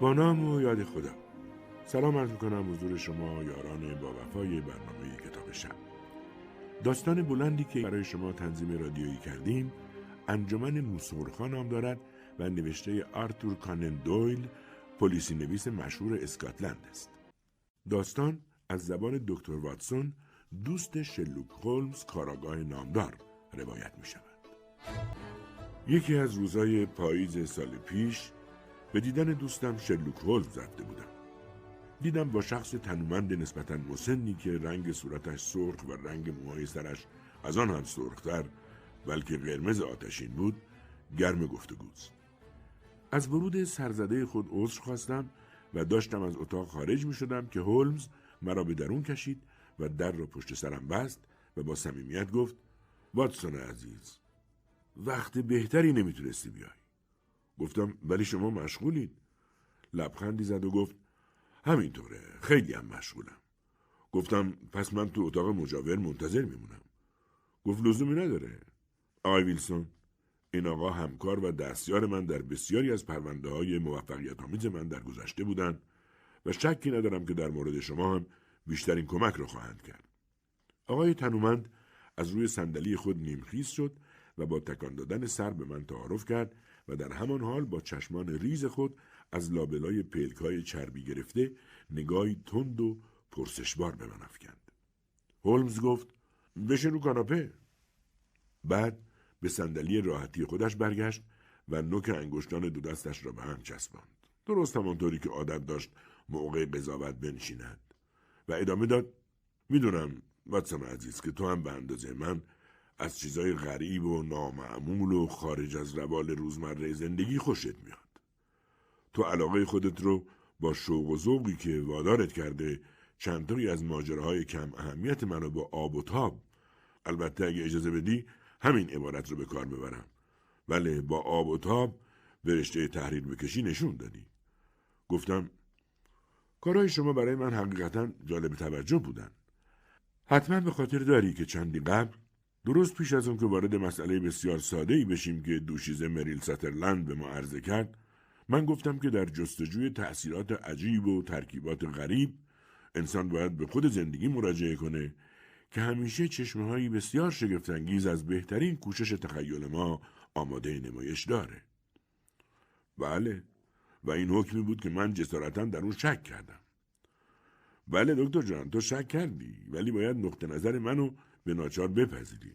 با نام و یاد خدا. سلام عرض می‌کنم حضور شما یاران با وفای برنامه کتاب شب. داستان بلندی که برای شما تنظیم رادیویی کردیم انجمن نوسورخا نام دارد و نوشته آرتور کانن دویل پلیسی نویس مشهور اسکاتلند است. داستان از زبان دکتر واتسون دوست شلوک هولمز کاراگاه نامدار روایت می شود. یکی از روزهای پاییز سال پیش به دیدن دوستم شلوک هولمز رفته بودم. دیدم با شخص تنومند نسبتا مسنی که رنگ صورتش سرخ و رنگ موهای سرش از آن هم سرختر بلکه قرمز آتشین بود گرم گفتگوست. از ورود سرزده خود عذر خواستم و داشتم از اتاق خارج می شدم که هولمز مرا به درون کشید و در را پشت سرم بست و با صمیمیت گفت واتسون عزیز وقت بهتری نمی‌تونستی بیای گفتم ولی شما مشغولید لبخندی زد و گفت همینطوره خیلی هم مشغولم. گفتم پس من تو اتاق مجاور منتظر میمونم. گفت لزومی نداره. آقای ویلسون این آقا همکار و دستیار من در بسیاری از پرونده های موفقیت آمیز من در گذشته بودند و شکی ندارم که در مورد شما هم بیشترین کمک را خواهند کرد. آقای تنومند از روی صندلی خود نیمخیز شد و با تکان دادن سر به من تعارف کرد و در همان حال با چشمان ریز خود از لابلای پلک های چربی گرفته نگاهی تند و پرسشبار به من افکند. هولمز گفت بشین رو کاناپه. بعد به صندلی راحتی خودش برگشت و نوک انگشتان دو دستش را به هم چسباند. درست همانطوری که عادت داشت موقع قضاوت بنشیند. و ادامه داد می‌دونم واتسون عزیز که تو هم به اندازه من از چیزای غریب و نامعمول و خارج از روال روزمره زندگی خوشت میاد. تو علاقه خودت رو با شوق و ذوقی که وادارت کرده چندتایی از ماجراهای کم اهمیت منو با آب و تاب البته اگه اجازه بدی همین عبارت رو به کار ببرم ولی با آب و تاب به رشته تحریر بکشی نشون دادی گفتم کارهای شما برای من حقیقتا جالب توجه بودن. حتما به خاطر داری که چندی قبل درست پیش از اون که وارد مسئله بسیار ساده ای بشیم که دوشیزه مریل سترلند به ما عرضه کرد من گفتم که در جستجوی تأثیرات عجیب و ترکیبات غریب انسان باید به خود زندگی مراجعه کنه که همیشه چشمه هایی بسیار شگفتانگیز از بهترین کوشش تخیل ما آماده نمایش داره. بله و این حکمی بود که من جسارتا در اون شک کردم بله دکتر جان تو شک کردی ولی باید نقطه نظر منو به ناچار بپذیری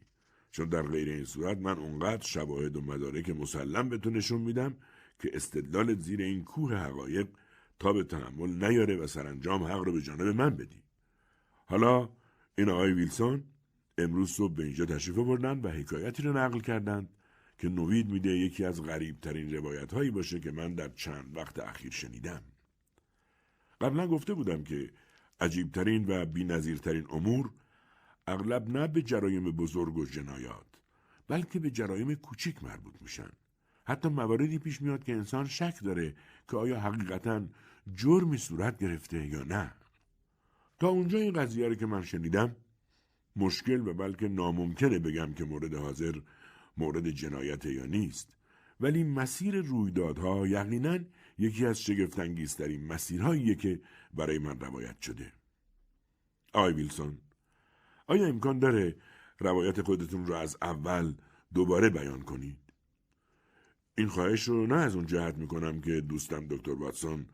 چون در غیر این صورت من اونقدر شواهد و مدارک مسلم به تو نشون میدم که استدلالت زیر این کوه حقایق تا به تحمل نیاره و سرانجام حق رو به جانب من بدی حالا این آقای ویلسون امروز صبح به اینجا تشریف بردن و حکایتی رو نقل کردند که نوید میده یکی از غریب ترین روایت هایی باشه که من در چند وقت اخیر شنیدم. قبلا گفته بودم که عجیبترین و بینظیرترین امور اغلب نه به جرایم بزرگ و جنایات بلکه به جرایم کوچیک مربوط میشن. حتی مواردی پیش میاد که انسان شک داره که آیا حقیقتا جرمی صورت گرفته یا نه. تا اونجا این قضیه رو که من شنیدم مشکل و بلکه ناممکنه بگم که مورد حاضر مورد جنایت یا نیست ولی مسیر رویدادها یقینا یکی از شگفتانگیزترین مسیرهاییه که برای من روایت شده آی ویلسون آیا امکان داره روایت خودتون رو از اول دوباره بیان کنید این خواهش رو نه از اون جهت می‌کنم که دوستم دکتر واتسون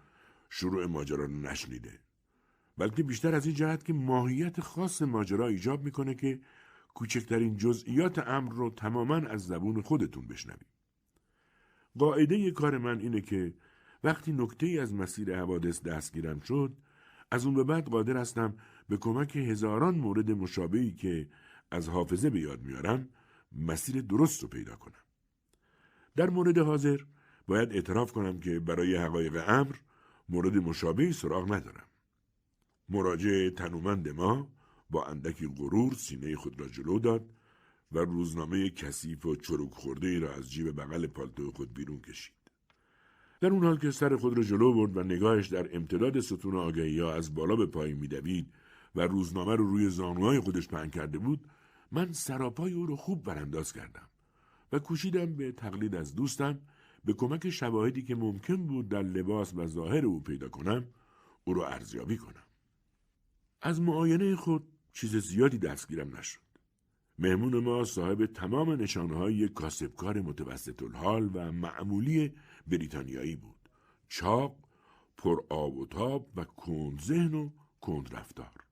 شروع ماجرا رو نشنیده بلکه بیشتر از این جهت که ماهیت خاص ماجرا ایجاب می‌کنه که کوچکترین جزئیات امر رو تماما از زبون خودتون بشنوید. قاعده کار من اینه که وقتی نکته از مسیر حوادث دستگیرم شد از اون به بعد قادر هستم به کمک هزاران مورد مشابهی که از حافظه به یاد میارم مسیر درست رو پیدا کنم. در مورد حاضر باید اعتراف کنم که برای حقایق امر مورد مشابهی سراغ ندارم. مراجع تنومند ما با اندکی غرور سینه خود را جلو داد و روزنامه کثیف و چروک خورده ای را از جیب بغل پالتو خود بیرون کشید. در اون حال که سر خود را جلو برد و نگاهش در امتداد ستون آگهی ها از بالا به پایین میدوید و روزنامه رو روی زانوهای خودش پهن کرده بود من سراپای او را خوب برانداز کردم و کوشیدم به تقلید از دوستم به کمک شواهدی که ممکن بود در لباس و ظاهر او پیدا کنم او را ارزیابی کنم. از معاینه خود چیز زیادی دستگیرم نشد. مهمون ما صاحب تمام نشانهای کاسبکار متوسط الحال و معمولی بریتانیایی بود. چاق پر آب و تاب و کند ذهن و کند رفتار.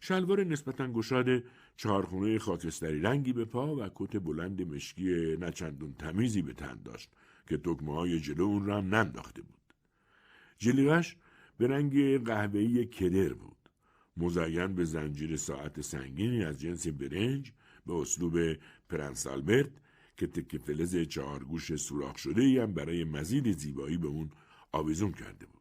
شلوار نسبتا گشاد چهارخونه خاکستری رنگی به پا و کت بلند مشکی نچندون تمیزی به تن داشت که دکمه های جلو اون را هم ننداخته بود. جلیقش به رنگ قهوه‌ای کدر بود. مزین به زنجیر ساعت سنگینی از جنس برنج به اسلوب پرنس آلبرت که تکه فلز چهارگوش سوراخ شده ای هم برای مزید زیبایی به اون آویزون کرده بود.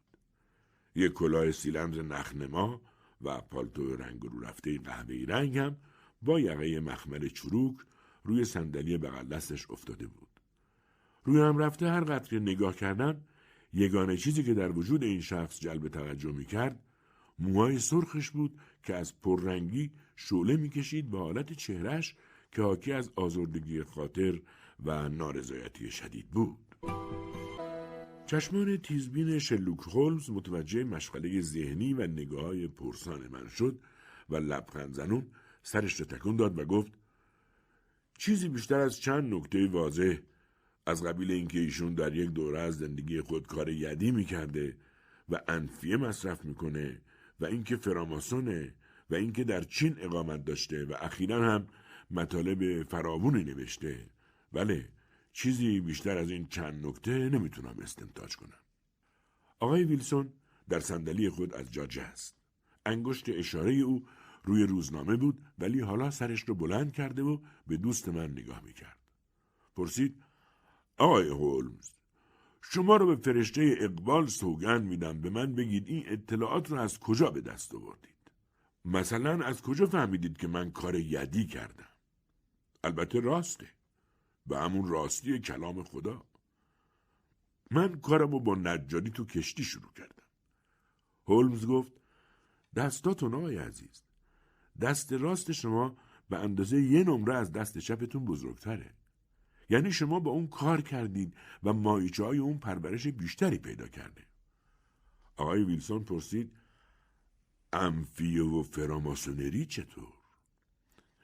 یک کلاه سیلندر نخنما و پالتو رنگ رو رفته قهوه‌ای رنگ هم با یقه مخمل چروک روی صندلی بغل دستش افتاده بود. روی هم رفته هر قطره نگاه کردن یگانه چیزی که در وجود این شخص جلب توجه می کرد موهای سرخش بود که از پررنگی شعله می‌کشید به حالت چهرش که حاکی از آزردگی خاطر و نارضایتی شدید بود. چشمان تیزبین شلوک هولمز متوجه مشغله ذهنی و نگاه پرسان من شد و لبخند زنون سرش را تکون داد و گفت چیزی بیشتر از چند نکته واضح. از قبیل اینکه ایشون در یک دوره از زندگی خود کار یدی می‌کرده و انفیه مصرف می‌کنه و اینکه فراماسونه و اینکه در چین اقامت داشته و اخیرا هم مطالب فراوونی نوشته. بله چیزی بیشتر از این چند نکته نمی‌تونم استنتاج کنم. آقای ویلسون در صندلی خود از جا است. انگشت اشاره او روی روزنامه بود ولی حالا سرش رو بلند کرده و به دوست من نگاه می‌کرد. پرسید آقای هولمز شما رو به فرشته اقبال سوگند میدم. به من بگید این اطلاعات رو از کجا به دست آوردید؟ مثلا از کجا فهمیدید که من کار یدی کردم؟ البته راسته. به همون راستی کلام خدا من کارم رو با نجاری تو کشتی شروع کردم هولمز گفت دستاتون آقای عزیز دست راست شما به اندازه یه نمره از دست چپتون بزرگتره یعنی شما با اون کار کردید و مایچه های اون پرورش بیشتری پیدا کرده. آقای ویلسون پرسید امفیه و فراماسونری چطور؟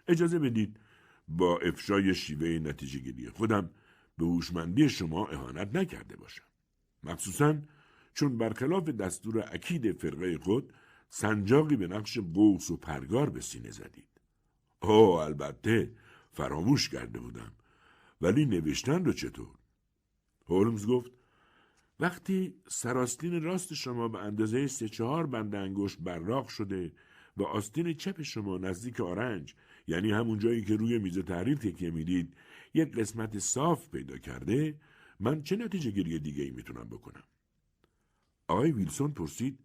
اجازه بدید با افشای شیوه نتیجه گیری خودم به هوشمندی شما اهانت نکرده باشم. مخصوصا چون برخلاف دستور اکید فرقه خود سنجاقی به نقش قوس و پرگار به سینه زدید. اوه البته فراموش کرده بودم ولی نوشتن رو چطور؟ هولمز گفت وقتی سراستین راست شما به اندازه سه چهار بند انگشت براق شده و آستین چپ شما نزدیک آرنج یعنی همون جایی که روی میز تحریر تکیه می‌دید یک قسمت صاف پیدا کرده من چه نتیجه گیری دیگه ای می‌تونم بکنم؟ آقای ویلسون پرسید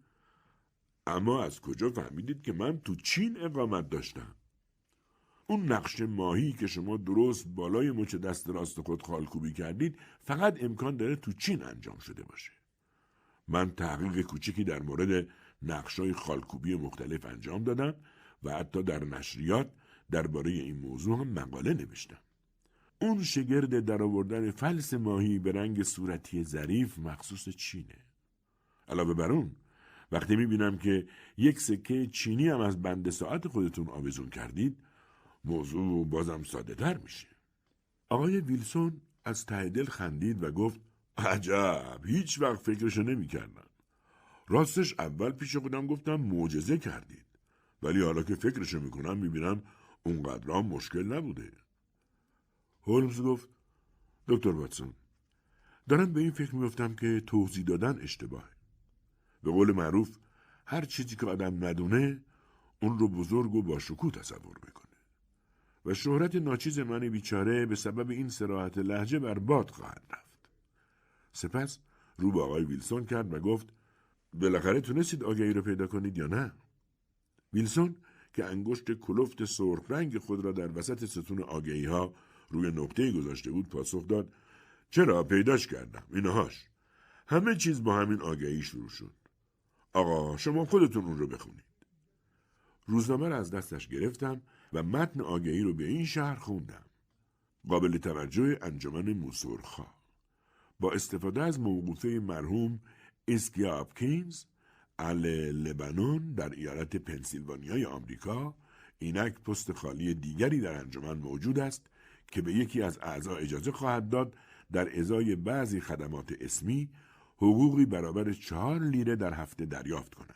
اما از کجا فهمیدید که من تو چین اقامت داشتم؟ اون نقش ماهی که شما درست بالای مچ دست راست خود خالکوبی کردید فقط امکان داره تو چین انجام شده باشه. من تحقیق کوچکی در مورد نقشای خالکوبی مختلف انجام دادم و حتی در نشریات درباره این موضوع هم مقاله نوشتم. اون شگرد در آوردن فلس ماهی به رنگ صورتی ظریف مخصوص چینه. علاوه بر اون وقتی می‌بینم که یک سکه چینی هم از بند ساعت خودتون آویزون کردید موضوع بازم ساده تر میشه. آقای ویلسون از ته دل خندید و گفت عجب هیچ وقت فکرشو نمی‌کردم. راستش اول پیش خودم گفتم معجزه کردید. ولی حالا که فکرشو می‌کنم می‌بینم اونقدر مشکل نبوده. هولمز گفت دکتر واتسون دارم به این فکر میفتم که توضیح دادن اشتباهه. به قول معروف هر چیزی که آدم ندونه اون رو بزرگ و با شکوه تصور می‌کنه. و شهرت ناچیز من بیچاره به سبب این سراحت لحجه بر باد خواهد رفت. سپس رو به آقای ویلسون کرد و گفت بالاخره تونستید آگهی رو پیدا کنید یا نه؟ ویلسون که انگشت کلفت سرخ رنگ خود را در وسط ستون آگهی ها روی نقطه گذاشته بود پاسخ داد چرا پیداش کردم اینهاش همه چیز با همین آگهی شروع شد آقا شما خودتون اون رو بخونید روزنامه را از دستش گرفتم و متن آگهی رو به این شهر خوندم. قابل توجه انجمن موسورخا. با استفاده از موقوفه مرحوم اسکی آپکینز ال لبنان در ایالت پنسیلوانیای آمریکا اینک پست خالی دیگری در انجمن موجود است که به یکی از اعضا اجازه خواهد داد در ازای بعضی خدمات اسمی حقوقی برابر چهار لیره در هفته دریافت کند.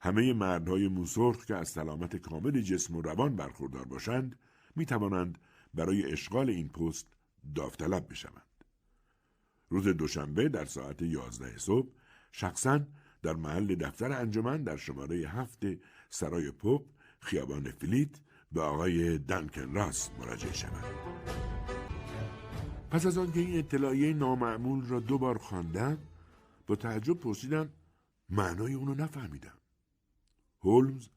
همه مردهای موسرخ که از سلامت کامل جسم و روان برخوردار باشند می توانند برای اشغال این پست داوطلب بشوند. روز دوشنبه در ساعت یازده صبح شخصا در محل دفتر انجمن در شماره هفت سرای پوپ خیابان فلیت به آقای دنکن راس مراجعه شود. پس از آنکه این اطلاعیه نامعمول را دو بار خواندم با تعجب پرسیدم معنای اونو نفهمیدم. هولمز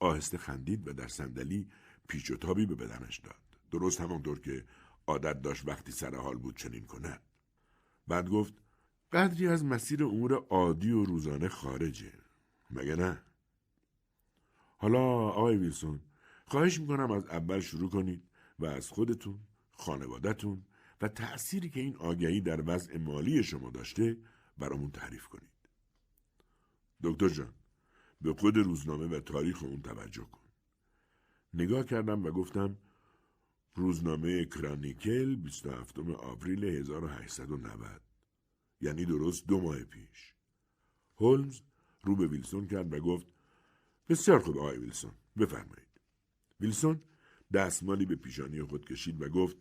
آهسته خندید و در صندلی پیچ و تابی به بدنش داد. درست همانطور که عادت داشت وقتی سر حال بود چنین کند. بعد گفت قدری از مسیر امور عادی و روزانه خارجه. مگه نه؟ حالا آقای ویلسون خواهش می‌کنم از اول شروع کنید و از خودتون، خانوادهتون و تأثیری که این آگهی در وضع مالی شما داشته برامون تعریف کنید. دکتر جان به خود روزنامه و تاریخ اون توجه کن. نگاه کردم و گفتم روزنامه کرانیکل 27 آوریل 1890 یعنی درست دو ماه پیش. هولمز رو به ویلسون کرد و گفت بسیار خوب آقای ویلسون بفرمایید. ویلسون دستمالی به پیشانی خود کشید و گفت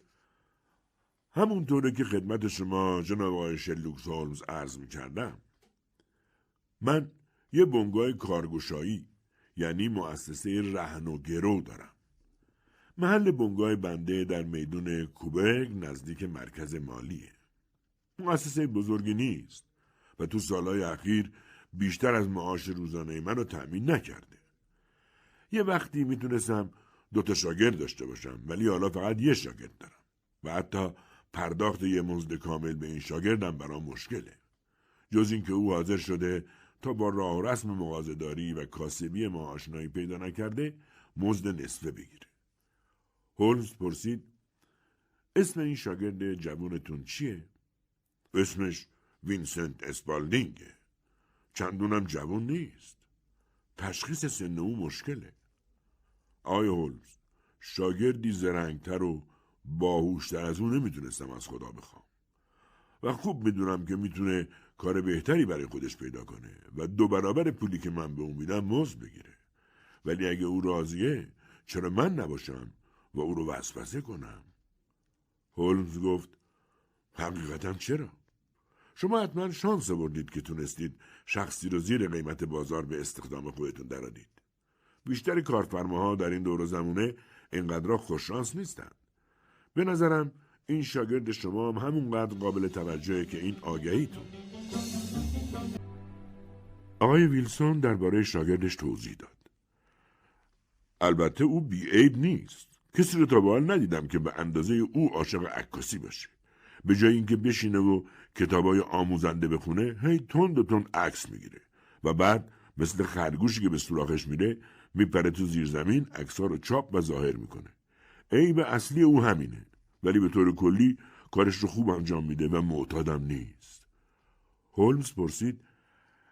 همونطوره که خدمت شما جناب آقای شلوکس هولمز عرض می کردم. من یه بنگاه کارگوشایی یعنی مؤسسه رهن و گرو دارم. محل بنگاه بنده در میدون کوبرگ نزدیک مرکز مالیه. مؤسسه بزرگی نیست و تو سالهای اخیر بیشتر از معاش روزانه منو تأمین نکرده. یه وقتی می‌تونستم دوتا شاگرد داشته باشم ولی حالا فقط یه شاگرد دارم و حتی پرداخت یه مزد کامل به این شاگردم برام مشکله. جز اینکه او حاضر شده تا با راه و رسم مغازداری و کاسبی ما آشنایی پیدا نکرده مزد نصفه بگیره. هولمز پرسید اسم این شاگرد جوونتون چیه؟ اسمش وینسنت اسپالدینگه. چندونم جوون نیست. تشخیص سن او مشکله. آیا هولمز شاگردی زرنگتر و باهوشتر از اون نمی‌تونستم از خدا بخوام. و خوب می‌دونم که می‌تونه کار بهتری برای خودش پیدا کنه و دو برابر پولی که من به اون میدم مزد بگیره. ولی اگه او راضیه چرا من نباشم و او رو وسوسه کنم؟ هولمز گفت حقیقتا چرا؟ شما حتما شانس بردید که تونستید شخصی رو زیر قیمت بازار به استخدام خودتون درادید. بیشتر کارفرماها در این دور زمونه اینقدر خوششانس نیستند. به نظرم این شاگرد شما هم همونقدر قابل توجهه که این آگهیتون. آقای ویلسون درباره شاگردش توضیح داد. البته او بیعیب نیست. کسی رو تا به حال ندیدم که به اندازه او عاشق عکاسی باشه. به جای اینکه بشینه و کتابای آموزنده بخونه هی تند و تند عکس می‌گیره و بعد مثل خرگوشی که به سوراخش میره میپره تو زیر زمین عکسها رو چاپ و ظاهر می‌کنه. عیب اصلی او همینه ولی به طور کلی کارش رو خوب انجام میده و معتادم نیست. هولمز پرسید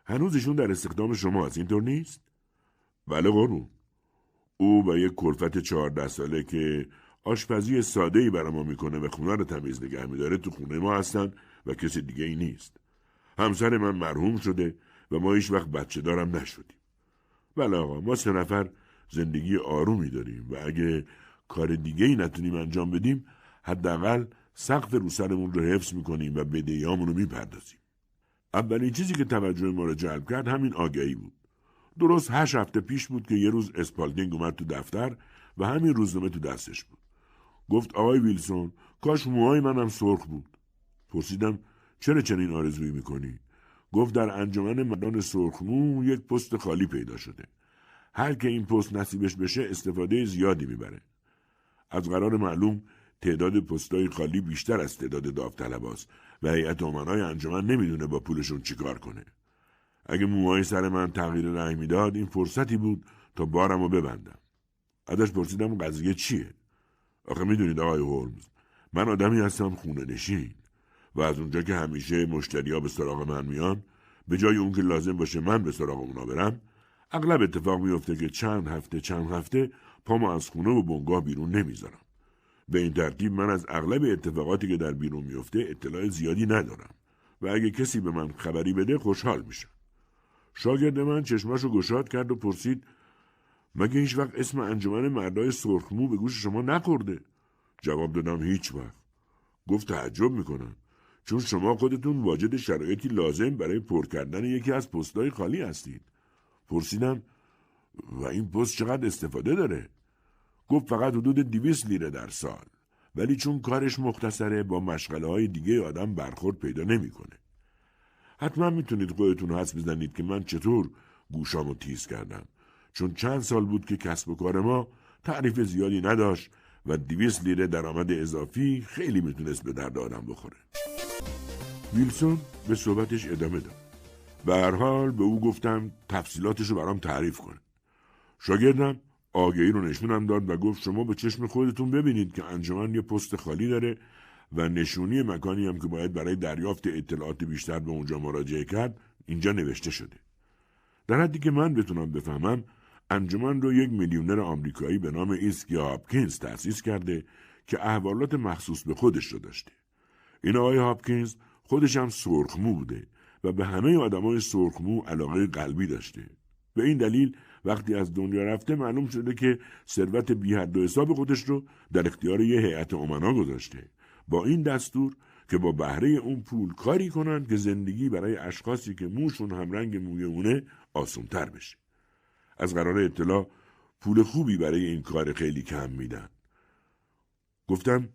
هنوز ایشون در استخدام شما از اینطور نیست؟ بله قربون او و یک کلفت چهارده ساله که آشپزی ساده ای برای ما می‌کنه و خونه رو تمیز نگه میداره تو خونه ما هستن و کسی دیگه ای نیست. همسر من مرحوم شده و ما هیچ وقت بچه دارم نشدیم. بله آقا ما سه نفر زندگی آرومی داریم و اگه کار دیگه ای نتونیم انجام بدیم حداقل سقف رو سرمون رو حفظ می‌کنیم و بدهیامون رو می‌پردازیم. اولین چیزی که توجه ما رو جلب کرد همین آگهی بود. درست هشت هفته پیش بود که یه روز اسپالدینگ اومد تو دفتر و همین روزنامه تو دستش بود. گفت آقای ویلسون کاش موهای منم سرخ بود. پرسیدم چرا چنین آرزویی می‌کنی؟ گفت در انجمن مردان سرخمو یک پست خالی پیدا شده. هر که این پست نصیبش بشه استفاده زیادی می‌بره. از قرار معلوم تعداد پستای خالی بیشتر از تعداد داوطلباست و هیئت امنای انجمن نمی‌دونه با پولشون چیکار کنه. اگه موهای سر من تغییر رنگ می‌داد این فرصتی بود تا بارم رو ببندم. ازش پرسیدم قضیه چیه؟ آخه می‌دونید آقای هولمز من آدمی هستم خونه نشین و از اونجا که همیشه مشتریا به سراغ من میان به جای اون که لازم باشه من به سراغ اونا برم اغلب اتفاق میفته که چند هفته چند هفته پامو از خونه و بنگاه بیرون نمی‌ذارم به این ترتیب من از اغلب اتفاقاتی که در بیرون میفته اطلاع زیادی ندارم و اگه کسی به من خبری بده خوشحال میشم شاگرد من چشماشو گشاد کرد و پرسید مگه هیچ وقت اسم انجمن مردای سرخمو به گوش شما نخورده؟ جواب دادم هیچ وقت. گفت تعجب می‌کنم. چون شما خودتون واجد شرایطی لازم برای پر کردن یکی از پستهای خالی هستید. پرسیدم و این پست چقدر استفاده داره؟ گفت فقط حدود دیویس لیره در سال. ولی چون کارش مختصره با مشغله های دیگه آدم برخورد پیدا نمی‌کنه. حتما می‌تونید خودتون حس بزنید که من چطور گوشامو تیز کردم چون چند سال بود که کسب و کار ما تعریف زیادی نداشت و دیویس لیره درآمد اضافی خیلی می‌تونست به درد آدم بخوره. ویلسون به صحبتش ادامه داد. به هر حال به او گفتم تفصیلاتش رو برام تعریف کنه. شاگردم آگهی رو نشونم داد و گفت شما به چشم خودتون ببینید که انجمن یه پست خالی داره و نشونی مکانی هم که باید برای دریافت اطلاعات بیشتر به اونجا مراجعه کرد اینجا نوشته شده. در حدی که من بتونم بفهمم انجمن رو یک میلیونر آمریکایی به نام ایسکی هاپکینز تأسیس کرده که احوالات مخصوص به خودش رو داشته. این آقای هاپکینز خودش هم سرخمو بوده و به همه آدمای سرخمو علاقه قلبی داشته. به این دلیل وقتی از دنیا رفته معلوم شده که ثروت بی حد و حساب خودش رو در اختیار یه هیئت امنا گذاشته با این دستور که با بهره اون پول کاری کنند که زندگی برای اشخاصی که موشون همرنگ موی اونه آسونتر بشه. از قرار اطلاع پول خوبی برای این کار خیلی کم میدن. گفتم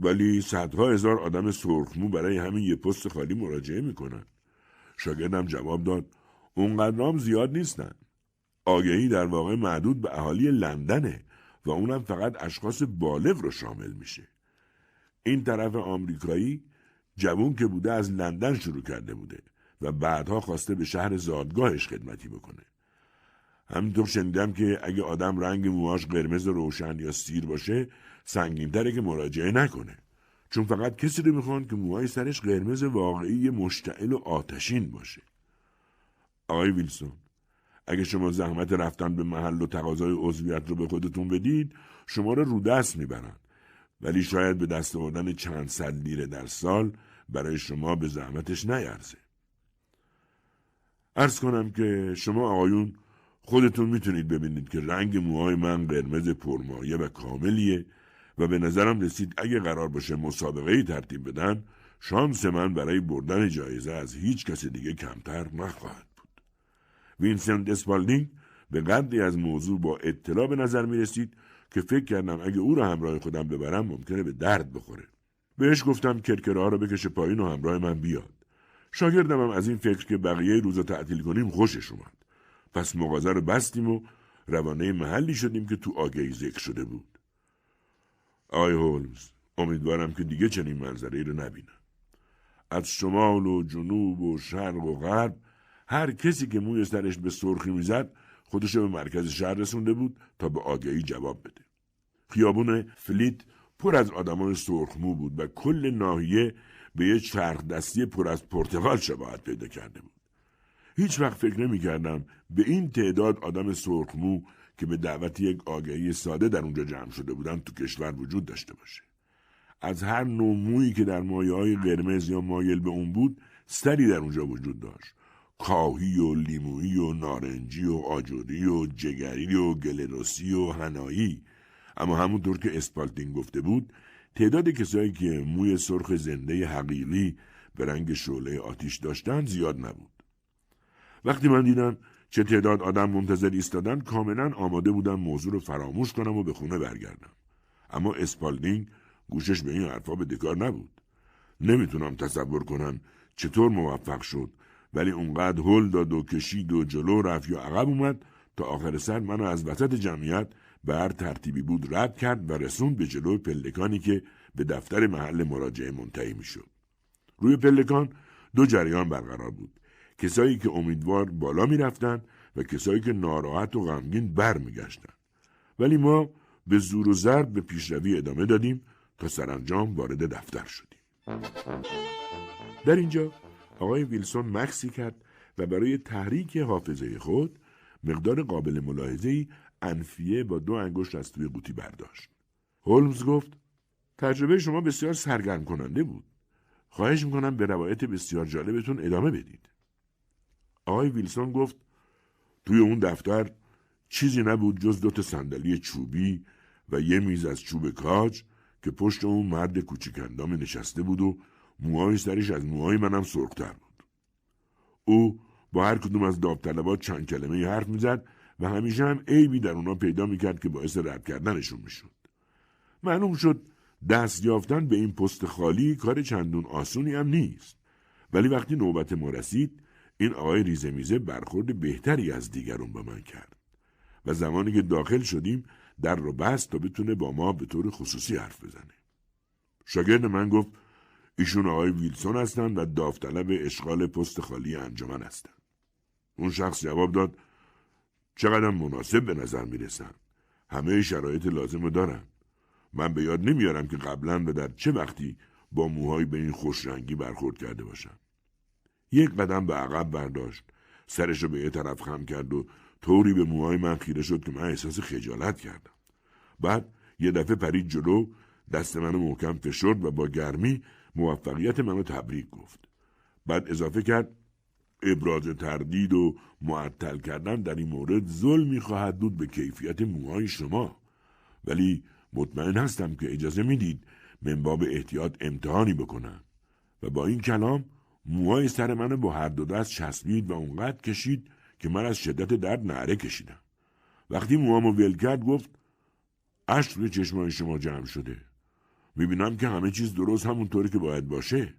ولی صدها هزار آدم سرخمو برای همین یه پست خالی مراجعه می‌کنن. شاگردم جواب داد اونقدرام زیاد نیستن. آگهی در واقع معدود به اهالی لندنه و اونم فقط اشخاص بالغ رو شامل میشه. این طرف آمریکایی جوون که بوده از لندن شروع کرده بوده و بعدها خواسته به شهر زادگاهش خدمتی بکنه. همینطور شنیدم که اگه آدم رنگ موهاش قرمز روشن یا سیر باشه سنگینتره که مراجعه نکنه. چون فقط کسی رو می‌خوان که موهای سرش قرمز واقعی مشتعل و آتشین باشه. آقای ویلسون اگه شما زحمت رفتن به محل و تقاضای عضویت رو به خودتون بدید شما رو رو دست می‌برن ولی شاید به دست آوردن چند صد لیره در سال برای شما به زحمتش نیرزه ارز کنم که شما آقایون خودتون می‌تونید ببینید که رنگ موهای من قرمز پرمایه و کاملیه و به نظرم رسید اگه قرار باشه مسابقه ای ترتیب بدن شانس من برای بردن جایزه از هیچ کس دیگه کمتر نخواهد وینسنت اسپالدینگ به قدری از موضوع با اطلاع به نظر می رسید که فکر کردم اگه او را همراه خودم ببرم ممکنه به درد بخوره. بهش گفتم کرکره رو بکشه پایین و همراه من بیاد. شاگردم هم از این فکر که بقیه روزا تعطیل کنیم خوشش اومد. پس مغازه رو بستیم و روانه محلی شدیم که تو آگهی ذکر شده بود. آی هولمز امیدوارم که دیگه چنین منظره رو نبینم. از شمال و جنوب و شرق و غرب هر کسی که موی سرش به سرخی می‌زد خودش به مرکز شهر رسونده بود تا به آگهی جواب بده. خیابون فلیت پر از آدمان سرخمو بود و کل ناحیه به یه چرخ دستی پر از پرتغال شباهت پیدا کرده بود. هیچ وقت فکر نمی کردم به این تعداد آدم سرخمو که به دعوت یک آگهی ساده در اونجا جمع شده بودن تو کشور وجود داشته باشه. از هر نوع مویی که در مایه های قرمز یا مایل به اون بود سری در اونجا وجود داشت کاهی و لیمویی و نارنجی و آجوری و جگری و گلروسی و هنایی اما همونطور که اسپالتین گفته بود تعداد کسایی که موی سرخ زنده حقیقی به رنگ شعله آتیش داشتن زیاد نبود. وقتی من دیدم چه تعداد آدم منتظر ایستادن کاملا آماده بودم موضوع رو فراموش کنم و به خونه برگردم. اما اسپالدینگ گوشش به این حرفا به دکار نبود. نمی‌تونم تصور کنم چطور موفق شد ولی اونقدر هل داد و کشید و جلو رفت یا عقب اومد تا آخر سر منو از وسط جمعیت به هر ترتیبی بود رد کرد و رسوند به جلو پلکانی که به دفتر محل مراجعه منتهی می‌شد. روی پلکان دو جریان برقرار بود. کسایی که امیدوار بالا می‌رفتند و کسایی که ناراحت و غمگین برمیگشتند. ولی ما به زور و ضرب به پیشروی ادامه دادیم تا سرانجام وارد دفتر شدیم. در اینجا آقای ویلسون مکسی کرد و برای تحریک حافظه خود مقدار قابل ملاحظه‌ای انفیه با دو انگشت از توی قوطی برداشت. هولمز گفت تجربه شما بسیار سرگرم کننده بود. خواهش می‌کنم به روایت بسیار جالبتون ادامه بدید. آقای ویلسون گفت توی اون دفتر چیزی نبود جز دوتا صندلی چوبی و یه میز از چوب کاج که پشت اون مرد کوچیکندام نشسته بود و موهای سرش از موهای منم سرختر بود. او با هر کدوم از داوطلبات چند کلمه حرف می‌زد و همیشه هم عیبی در اونا پیدا می‌کرد که باعث رد کردنشون می‌شد. معلوم شد دست یافتن به این پست خالی کار چندون آسونی هم نیست. ولی وقتی نوبت ما رسید این آقای ریزه میزه برخورد بهتری از دیگرون به من کرد. و زمانی که داخل شدیم در رو بست تا بتونه با ما به طور خصوصی حرف بزنه. شاگرد من گفت ایشون آقای ویلسون هستند و داوطلب اشغال پست خالی انجمن هستند. اون شخص جواب داد چقدر مناسب به نظر می‌رسن. همه شرایط لازم رو دارن. من به یاد نمیارم که قبلا و در چه وقتی با موهای به این خوش رنگی برخورد کرده باشم. یک قدم به عقب برداشت. سرش رو به یه طرف خم کرد و طوری به موهای من خیره شد که من احساس خجالت کردم. بعد یه دفعه پرید جلو دست منو محکم فشرد و با گرمی موفقیت منو تبریک گفت. بعد اضافه کرد ابراز تردید و معطل کردن در این مورد ظلمی خواهد بود به کیفیت موهای شما. ولی مطمئن هستم که اجازه می‌دید من باب احتیاط امتحانی بکنم. و با این کلام موهای سر منو با هر دو دست چسبید و اونقدر کشید که من از شدت درد نعره کشیدم. وقتی موهامو ول کرد گفت اشک روی چشمای شما جمع شده. می‌بینم که همه چیز درست همونطوری که باید باشه.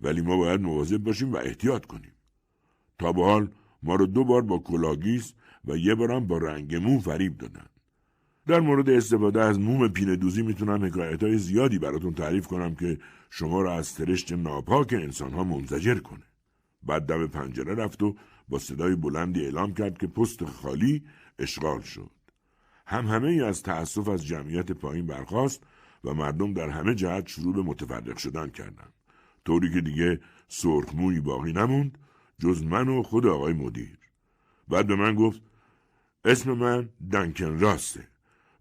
ولی ما باید مواظب باشیم و احتیاط کنیم. تا به حال ما رو دو بار با کلاگیس و یه بارم با رنگ مو فریب دادن در مورد استفاده از موم پینه دوزی می‌تونم حکایت های زیادی براتون تعریف کنم که شما را از سرشت ناپاک انسان ها منزجر کنه. بعد دم پنجره رفت و با صدای بلندی اعلام کرد که پست خالی اشغال شد. هم همه ای از تأسف از جمعیت پایین برخواست و مردم در همه جهت شروع به متفرق شدن کردند. طوری که دیگه سرخمویی باقی نموند جز من و خود آقای مدیر. بعد به من گفت اسم من دنکن راسته.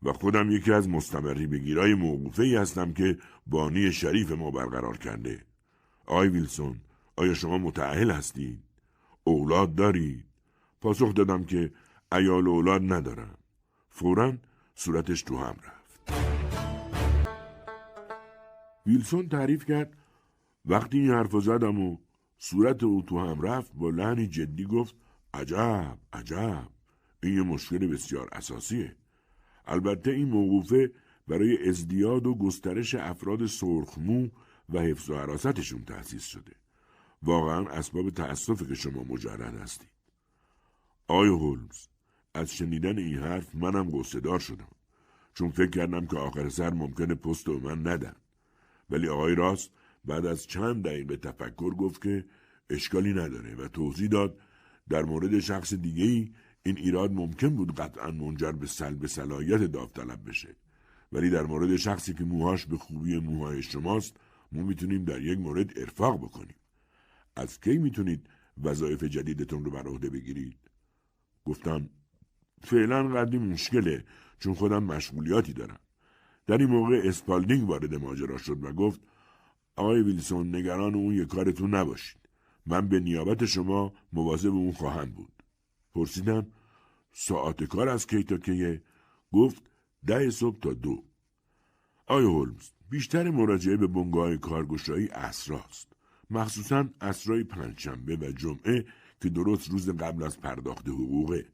و خودم یکی از مستمری بگیرای موقوفه ای هستم که بانی شریف ما برقرار کرده. آی ویلسون، آیا شما متعهل هستید؟ اولاد دارید؟ پاسخ دادم که ایال اولاد ندارم. فورا صورتش تو هم رفت. ویلسون تعریف کرد وقتی این حرف زدم و صورت او تو هم رفت با لحنی جدی گفت عجب عجب این یه مشکل بسیار اساسیه. البته این موقوفه برای ازدیاد و گسترش افراد سرخمو و حفظ و حراستشون تأسیس شده. واقعا اسباب تأسفه که شما مجرد هستید. آیا هولمز از شنیدن این حرف منم گستدار شدم چون فکر کردم که آخر سر ممکنه پست رو من ندن ولی آقای راست بعد از چند دقیقه تفکر گفت که اشکالی نداره و توضیح داد در مورد شخص دیگه ای این ایراد ممکن بود قطعا منجر به سلب صلاحیت داوطلب بشه. ولی در مورد شخصی که موهاش به خوبی موهای شماست ما می‌تونیم در یک مورد ارفاق بکنیم. از کی می‌تونید وظایف جدیدتون رو بر عهده بگیرید؟ گفتم فعلا قدری مشکله چون خودم مشغولیاتی دارم. در این موقع اسپالدینگ وارد ماجرا شد و گفت آقای ویلسون نگران اون یک کارتون نباشید. من به نیابت شما مواظب اون خواهم بود. پرسیدم ساعت کار از کی تا کیه؟ گفت ده صبح تا دو. آیا هولمز بیشتر مراجعه به بنگاه کارگشایی اسراست. مخصوصا اسرای پنجشنبه و جمعه که درست روز قبل از پرداخت حقوقه.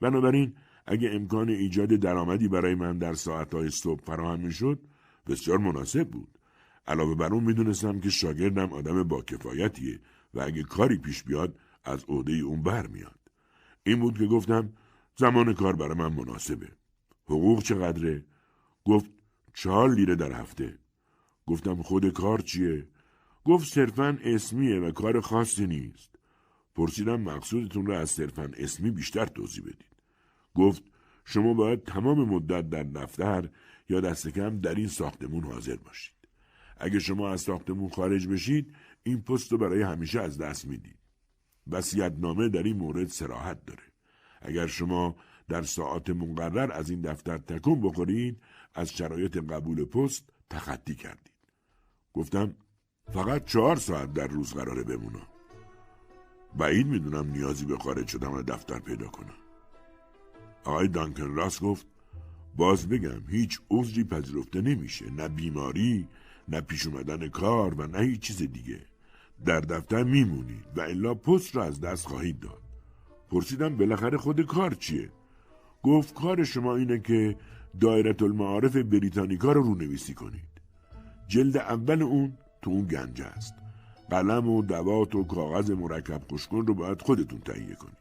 بنابراین اگه امکان ایجاد درآمدی برای من در ساعتهای صبح فراهم می‌شد بسیار مناسب بود. علاوه بر اون می‌دونستم که شاگردم آدم با کفایتیه و اگه کاری پیش بیاد از عهده اون برمیاد این بود که گفتم زمان کار برای من مناسبه. حقوق چقدره؟ گفت چهار لیره در هفته. گفتم خود کار چیه؟ گفت صرفا اسمیه و کار خاصی نیست. پرسیدم مقصودتون را از صرفا اسمی بیشتر توضیح بدید. گفت شما باید تمام مدت در دفتر یا دست کم در این ساختمون حاضر باشید. اگه شما از ساختمون خارج بشید این پست رو برای همیشه از دست می‌دید. نامه در این مورد سراحت داره. اگر شما در ساعت مقرر از این دفتر تکون بخورید از شرایط قبول پست تخطی کردید. گفتم فقط چهار ساعت در روز قراره بمونم. بعید می‌دونم نیازی به خارج شدن دفتر پیدا کنم. آقای دانکن راست گفت باز بگم هیچ عذری پذیرفته نمیشه نه بیماری نه پیش اومدن کار و نه هیچ چیز دیگه. در دفتر میمونید و الا پست را از دست خواهید داد. پرسیدم بالاخره خود کار چیه؟ گفت کار شما اینه که دایره المعارف بریتانیکا رو رونویسی کنید. جلد اول اون تو اون گنج است. قلم و دوات و کاغذ مرکب خوشکن رو باید خودتون تهیه کنید.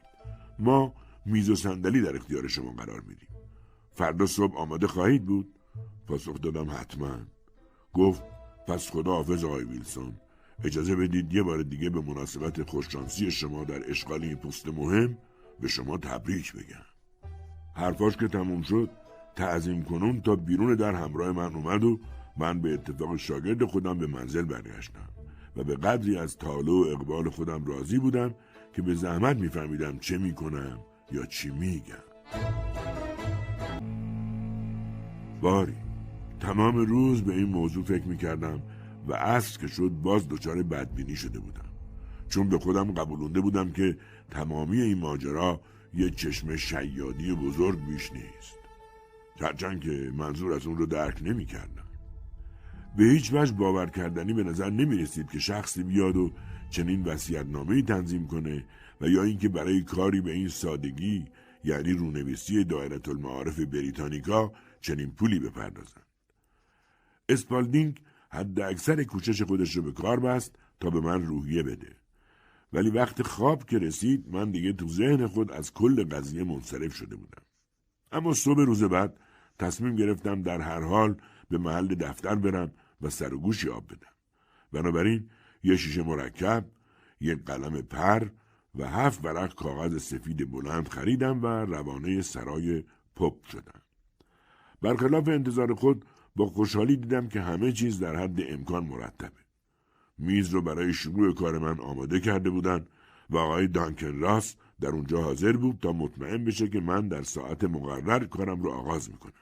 ما میز و صندلی در اختیار شما قرار میدیم. فردا صبح آماده خواهید بود؟ پاسخ دادم حتما. گفت پس خدا حافظ آقای ویلسون. اجازه بدید یه بار دیگه به مناسبت خوششانسی شما در اشغال این پست مهم به شما تبریک بگم. حرفاش که تموم شد تعظیم کنون تا بیرون در همراه من اومد و من به اتفاق شاگرد خودم به منزل برگشتم و به قدری از تاله و اقبال خودم راضی بودم که به زحمت میفهمیدم چه می‌کنم یا چی میگم. باری. تمام روز به این موضوع فکر می‌کردم و عصر که شد باز دچار بدبینی شده بودم. چون به خودم قبولونده بودم که تمامی این ماجرا یه چشم شیادی بزرگ بیش نیست. هرچند که منظور از اون رو درک نمی‌کردم. به هیچ وجه باور کردنی به نظر نمی رسید که شخصی بیاد و چنین وسیعتنامه تنظیم کنه و یا اینکه برای کاری به این سادگی یعنی رونویسی دایره المعارف بریتانیکا چنین پولی بپردازند. اسپالدینگ حد اکثر کوشش خودش رو به کار بست تا به من روحیه بده. ولی وقت خواب که رسید من دیگه تو ذهن خود از کل قضیه منصرف شده بودم. اما صبح روز بعد تصمیم گرفتم در هر حال به محل دفتر برم و سر و گوشی آب بدم. بنابراین یه شیشه مرکب، یک قلم پر و هفت ورق کاغذ سفید بلند خریدم و روانه سرای پپ شدم. برخلاف انتظار خود با خوشحالی دیدم که همه چیز در حد امکان مرتبه. میز رو برای شروع کار من آماده کرده بودن و آقای دانکن راس در اونجا حاضر بود تا مطمئن بشه که من در ساعت مقرر کارم رو آغاز می‌کنم.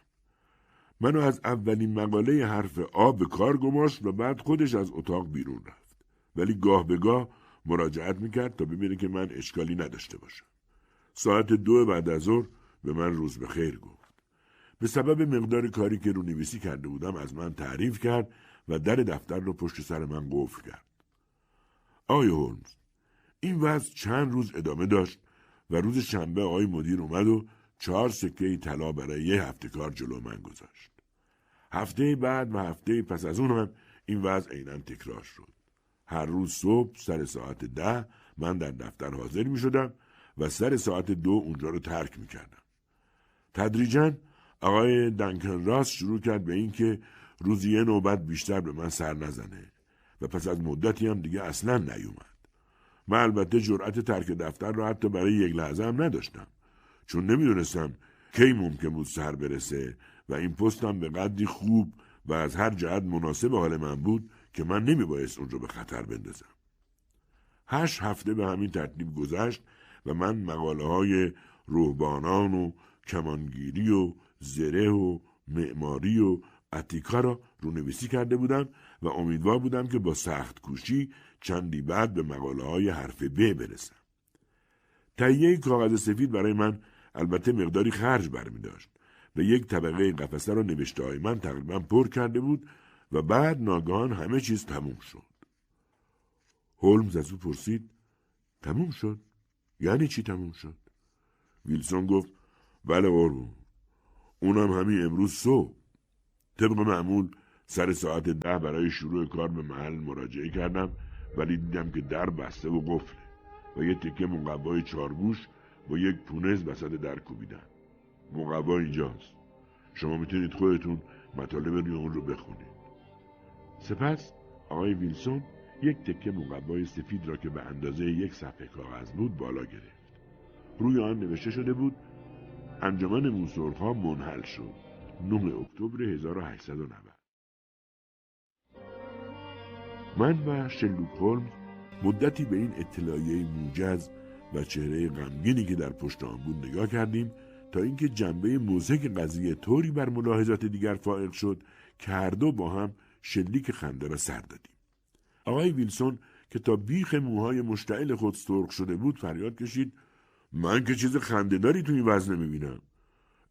منو از اولین مقاله حرف آ به کار گماشت و بعد خودش از اتاق بیرون رفت. ولی گاه به گاه مراجعت می‌کرد تا ببینه که من اشکالی نداشته باشم. ساعت دو بعد از ظهر به من روز به گفت. به سبب مقدار کاری که رو نویسی کرده بودم از من تعریف کرد و در دفتر رو پشت سر من قفل کرد. آقای هولمز این وضع چند روز ادامه داشت و روز شنبه آقای مدیر اومد و چهار سکه طلا برای یه هفته کار جلو من گذاشت. هفته بعد و هفته پس از اون هم این وضع عینا تکرار شد. هر روز صبح سر ساعت ده من در دفتر حاضر می شدم و سر ساعت دو اونجا رو ترک می کردم. تدریجا آقای دنکن راست شروع کرد به اینکه روزی یه نوبت بیشتر به من سر نزنه و پس از مدتی هم دیگه اصلا نیومد. من البته جرأت ترک دفتر رو حتی برای یک لحظه هم نداشتم چون نمی‌دونستم کی ممکن بود سر برسه و این پستم به قدری خوب و از هر جهت مناسب حال من بود که من نمیبایست اون رو به خطر بندازم. هشت هفته به همین ترتیب گذشت و من مقاله های روحبانان و کمانگیری و زره و معماری و اتیکا را رونویسی کرده بودم و امیدوار بودم که با سخت کوشی چندی بعد به مقاله های حرف ب برسم. تهیه کاغذ سفید برای من البته مقداری خرج برمی داشت و یک طبقه قفسه را نوشته های من تقریبا پر کرده بود و بعد ناگهان همه چیز تموم شد. هولمز از او پرسید تموم شد؟ یعنی چی تموم شد؟ ویلسون گفت بله قربون اونم همین امروز صبح. طبق معمول سر ساعت ده برای شروع کار به محل مراجعه کردم ولی دیدم که در بسته و قفله و یه تکه مقوای چارگوش با یک پونز وسط در کوبیدن. مقوا اینجاست. شما می‌تونید خودتون مطالب روی اون رو بخونید. سپس آقای ویلسون یک تکه مقوای سفید را که به اندازه یک صفحه کاغذ بود بالا گرفت. روی آن نوشته شده بود انجمن موسرخ منحل شد. 9 اکتبر 1890 من و شلوک هولمز مدتی به این اطلاعیه موجز و چهره غمگینی که در پشت آن بود نگاه کردیم تا اینکه جنبه موزک قضیه طوری بر ملاحظات دیگر فائق شد که هر دو با هم شلیک خنده را سر دادیم. آقای ویلسون که تا بیخ موهای مشتعل خود سرخ شده بود فریاد کشید من که چیز خندهداری تو این وزنه می‌بینم.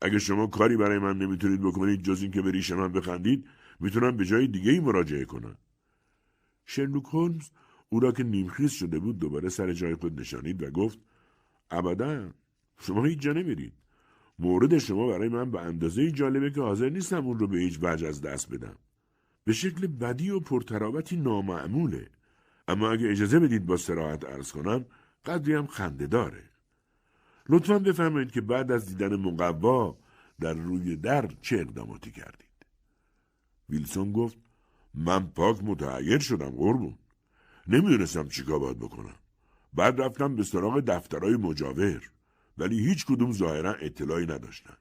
اگه شما کاری برای من نمی‌تونید بکنید جز اینکه به ریش من بخندید می‌تونم به جای دیگه ای مراجعه کنم. شرلوک هولمز او را که نیمخیز شده بود دوباره سر جای خود نشانید و گفت ابدا شما هیچ جا نمیرید. مورد شما برای من به اندازه جالبه که حاضر نیستم اون رو به هیچ وجه از دست بدم. به شکل بدی و پرترابتی نامعموله. اما اگه اجازه بدید با سراحت ارز کنم قدری هم خنده داره لطفا بفرمایید که بعد از دیدن مقوا در روی در چه اقداماتی کردید؟ ویلسون گفت من پاک متعیر شدم قربون. نمی‌دونستم چیکار باید بکنم. بعد رفتم به سراغ دفترهای مجاور ولی هیچ کدوم ظاهرا اطلاعی نداشتن.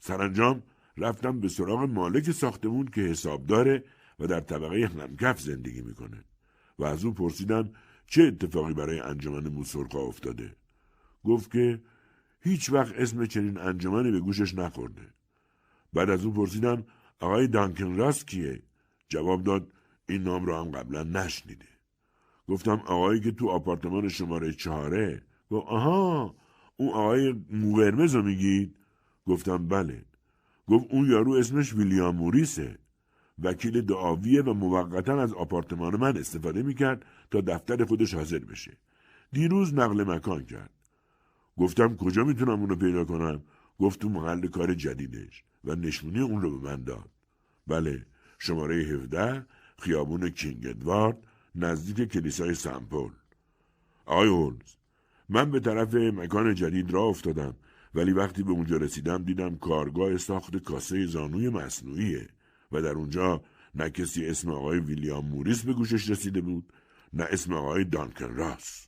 سرانجام رفتم به سراغ مالک ساختمون که حساب داره و در طبقه همکف زندگی می‌کنه. و از او پرسیدم چه اتفاقی برای انجمن موسرقا افتاده. گفت که هیچ وقت اسم چنین انجمنی به گوشش نخورده. بعد از او پرسیدم آقای دانکن راست کیه؟ جواب داد این نام را هم قبلا نشنیده. گفتم آقایی که تو آپارتمان شماره چهاره؟ گفت آها اون آقای موورمز رو میگید؟ گفتم بله. گفت اون یارو اسمش ویلیام موریسه. وکیل دعاویه و موقتا از آپارتمان من استفاده می‌کرد تا دفتر خودش حاضر بشه. دیروز نقل مکان کرد. گفتم کجا می‌تونم اونو پیدا کنم؟ گفت تو محل کار جدیدش و نشونی اون رو به من داد. بله شماره 17 خیابون کینگ ادوارد نزدیک کلیسای سمپل آقای هولز من به طرف مکان جدید را افتادم ولی وقتی به اونجا رسیدم دیدم کارگاه ساخت کاسه زانوی مصنوعیه و در اونجا نه کسی اسم آقای ویلیام موریس به گوشش رسیده بود نه اسم آقای دانکن راس.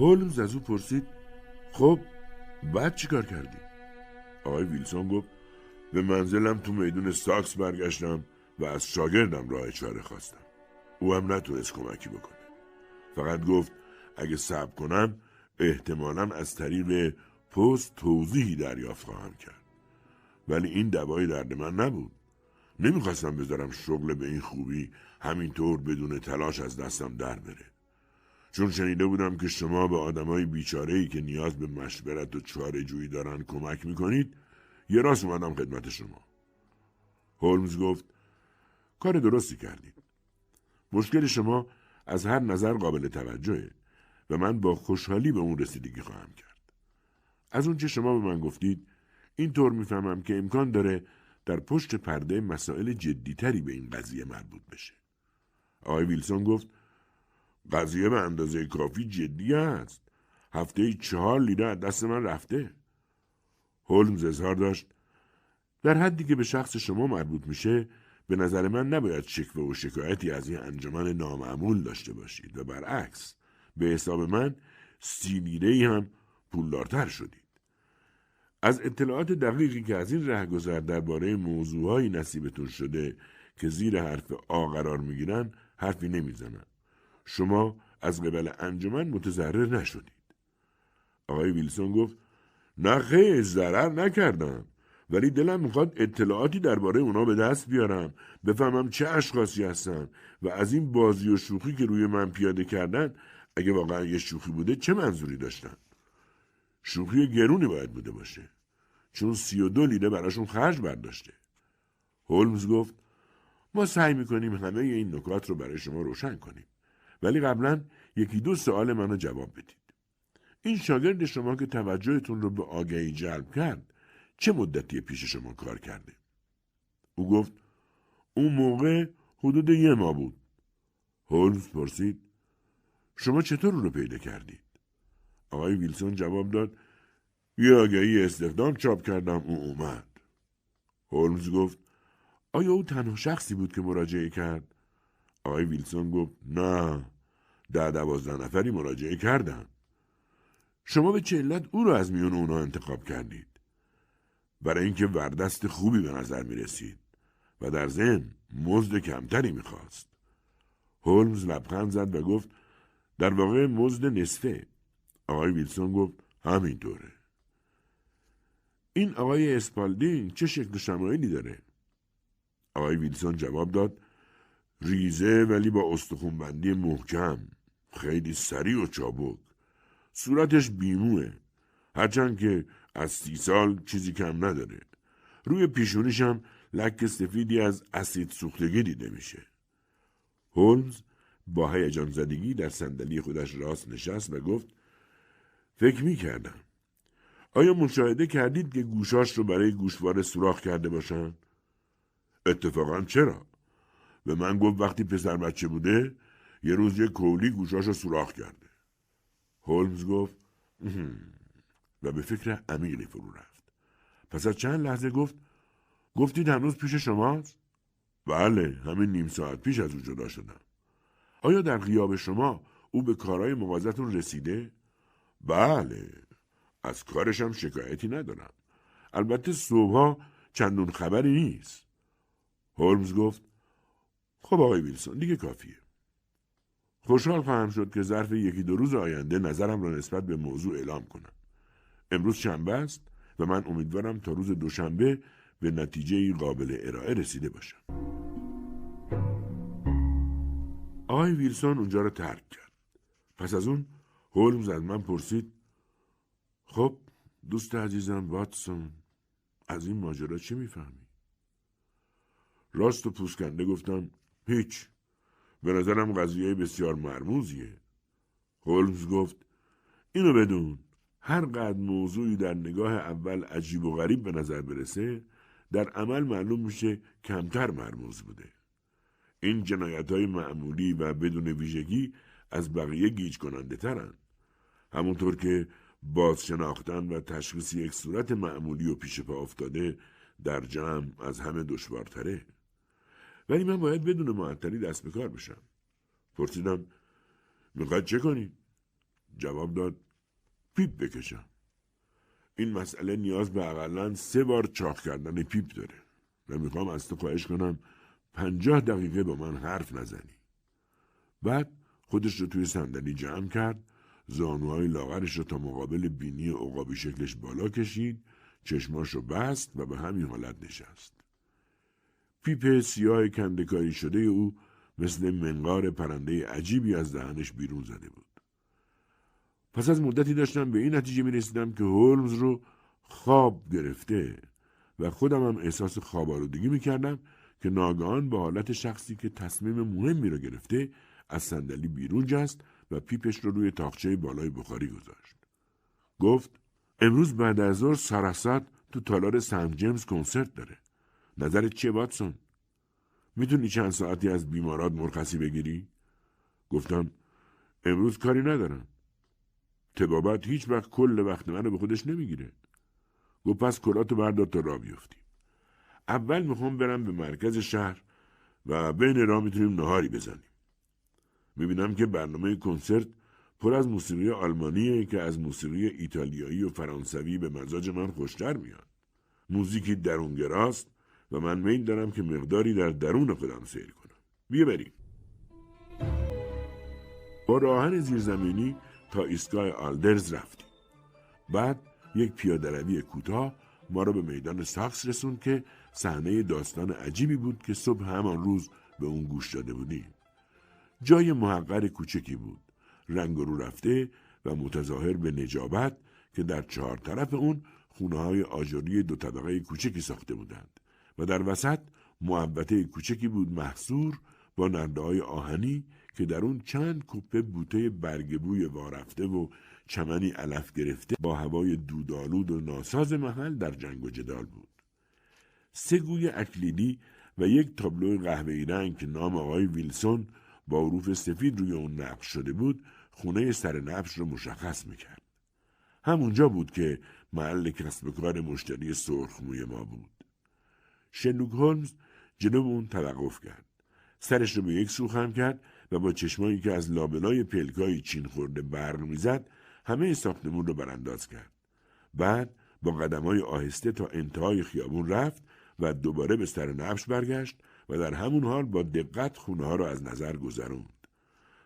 هولمز از او پرسید خب بعد چیکار کردی؟ آقای ویلسون گفت به منزلم تو میدون ساکس برگشتم و از شاگردم راه چاره خواستم. او هم نتونست کمکی بکنه. فقط گفت اگه صبر کنم احتمالا از طریق پست توضیحی دریافت خواهم کرد. ولی این دوای درد من نبود. نمی‌خواستم بذارم شغل به این خوبی همینطور بدون تلاش از دستم در بره. چون شنیده بودم که شما به آدمای بیچاره ای که نیاز به مشورت و چاره جویی دارن کمک می‌کنید یه راست اومدم خدمت شما. هولمز گفت کار درستی کردید. مشکل شما از هر نظر قابل توجهه و من با خوشحالی به اون رسیدگی خواهم کرد. از اونچه شما به من گفتید اینطور می‌فهمم که امکان داره در پشت پرده مسائل جدیتری به این قضیه مربوط بشه. آقای ویلسون گفت قضیه به اندازه کافی جدی است. هفته چهار لیره از دست من رفته. هولمز اظهار داشت در حدی که به شخص شما مربوط میشه به نظر من نباید شکوه و شکایتی از این انجمن نامعمول داشته باشید و برعکس به حساب من سی لیره هم پولدارتر شدید. از اطلاعات دقیقی که از این رهگذر درباره موضوعهایی نصیبتون شده که زیر حرف آ قرار می‌گیرن حرفی نمی‌زنن شما از قبل انجمن متضرر نشدید. آقای ویلسون گفت نه خیلی ضرر نکردم ولی دلم می‌خواد اطلاعاتی درباره اونا به دست بیارم بفهمم چه اشخاصی هستن و از این بازی و شوخی که روی من پیاده کردن اگه واقعا یه شوخی بوده چه منظوری داشتن؟ شوخی گرونی باید بوده باشه چون سی و دو لیره براشون خرج برداشته. هولمز گفت ما سعی می‌کنیم همه این نکات رو برای شما روشن کنیم. ولی قبلا یکی دو سوال منو جواب بدید. این شاگرد شما که توجهتون رو به آگهی جلب کرد چه مدتی پیش شما کار کرده؟ او گفت اون موقع حدود یه ماه بود. هولمز پرسید شما چطور رو پیدا کردید؟ آقای ویلسون جواب داد یه آگهی استخدام چاپ کردم او اومد. هولمز گفت آیا او تنها شخصی بود که مراجعه کرد؟ آقای ویلسون گفت نه ده دوازده نفری مراجعه کردن شما به چه علت او را از میون اونا انتخاب کردید. برای اینکه وردست خوبی به نظر می رسید و در ضمن مزد کمتری می‌خواست. هولمز لبخند زد و گفت در واقع مزد نصفه. آقای ویلسون گفت همینطوره. این آقای اسپالدین چه شکل شمایلی داره؟ آقای ویلسون جواب داد ریزه ولی با استخونبندی محکم خیلی سریع و چابک صورتش بیموه هرچند که از سی سال چیزی کم نداره روی پیشونیش هم لک سفیدی از اسید سوختگی دیده میشه هولمز با هیجان زدگی در صندلی خودش راست نشست و گفت فکر می کردم. آیا مشاهده کردید که گوشاش رو برای گوشواره سوراخ کرده باشن؟ اتفاقا چرا؟ به من گفت وقتی پسر بچه بوده یه روز یه کولی گوشاش رو سوراخ کرده. هولمز گفت و به فکر عمیقی فرو رفت. پس از چند لحظه گفت گفتید هنوز پیش شماست؟ بله همین نیم ساعت پیش از او جدا شدم. آیا در غیاب شما او به کارهای مغازتون رسیده؟ بله از کارشم شکایتی ندارم. البته صبحها چندون خبری نیست. هولمز گفت خب آقای ویلسون دیگه کافیه. خوشحال خواهم شد که ظرف یکی دو روز آینده نظرم را نسبت به موضوع اعلام کنم. امروز شنبه است و من امیدوارم تا روز دوشنبه به نتیجه قابل ارائه رسیده باشم. آقای ویلسون اونجا را ترک کرد. پس از اون هولمز از من پرسید خب دوست عزیزم واتسون از این ماجرا چی می‌فهمی؟ راست و پوسکنده گفتم هیچ به نظرم قضیه بسیار مرموزیه هولمز گفت اینو بدون هر قد موضوعی در نگاه اول عجیب و غریب به نظر برسه در عمل معلوم میشه کمتر مرموز بوده این جنایت های معمولی و بدون ویژگی از بقیه گیج کننده ترن. همونطور که باز شناختن و تشخیص یک صورت معمولی و پیش پا افتاده در جمع از همه دشوارتره. ولی من باید بدون معطلی دست به کار بشم. پرسیدم می‌خواد چه کنی؟ جواب داد پیپ بکشم. این مسئله نیاز به اقلا سه بار چاق کردن پیپ داره و می‌خوام از تو خواهش کنم پنجاه دقیقه با من حرف نزنی. بعد خودش رو توی صندلی جمع کرد زانوهای لاغرش رو تا مقابل بینی عقابی شکلش بالا کشید چشماش رو بست و به همین حالت نشست. پیپ سیاه کندکاری شده او مثل منقار پرنده عجیبی از دهنش بیرون زده بود. پس از مدتی داشتم به این نتیجه می رسیدم که هولمز رو خواب گرفته و خودم هم احساس خواب آلودگی می کردم که ناگهان به حالت شخصی که تصمیم مهمی را گرفته از صندلی بیرون جست و پیپش رو روی تاخچه بالای بخاری گذاشت. گفت امروز بعد از ظهر سراسد تو تالار سنت جیمز کنسرت داره. نظرت چیه واتسون؟ می‌تونی چند ساعتی از بیمارات مرخصی بگیری؟ گفتم امروز کاری ندارم. تبابت هیچ وقت کل وقت منو به خودش نمی‌گیره. گفت پس کلاتو بردار تا را بیفتیم. اول می‌خوام برم به مرکز شهر و بین راه می‌تونیم نهاری بزنیم. می‌بینم که برنامه کنسرت پر از موسیقی آلمانیه که از موسیقی ایتالیایی و فرانسوی به مزاج من خوشتر میاد. موزیکی درونگراست و من میل دارم که مقداری در درون خودم سیر کنم. بیا بریم. با راهن زیرزمینی تا ایستگاه آلدرز رفتیم. بعد یک پیادروی کوتاه ما را به میدان ساکس رسون که صحنه داستان عجیبی بود که صبح همان روز به اون گوش داده بودیم. جای محقر کوچکی بود. رنگ رو رفته و متظاهر به نجابت که در چهار طرف اون خونه های آجری دو طبقه کوچکی ساخته بودند و در وسط محبته کوچکی بود محصور با نرده های آهنی که در اون چند کپه بوته برگبوی وارفته و چمنی علف گرفته با هوای دودالود و ناساز محل در جنگ و جدال بود. سه گوی اکلیدی و یک تابلو قهوه‌ای رنگ که نام آقای ویلسون با حروف سفید روی اون نقش شده بود خونه سر نقش رو مشخص می‌کرد. همونجا بود که محل کسب کار مشتری سرخموی ما بود. شنوک هولمز جلو اون توقف کرد. سرش رو به یک سو خم کرد و با چشمایی که از لابلای پلکای چین خورده برق می‌زد همه ساختمون رو برانداز کرد. بعد با قدمای آهسته تا انتهای خیابون رفت و دوباره به سر نبش برگشت و در همون حال با دقت خونه ها را از نظر گذروند.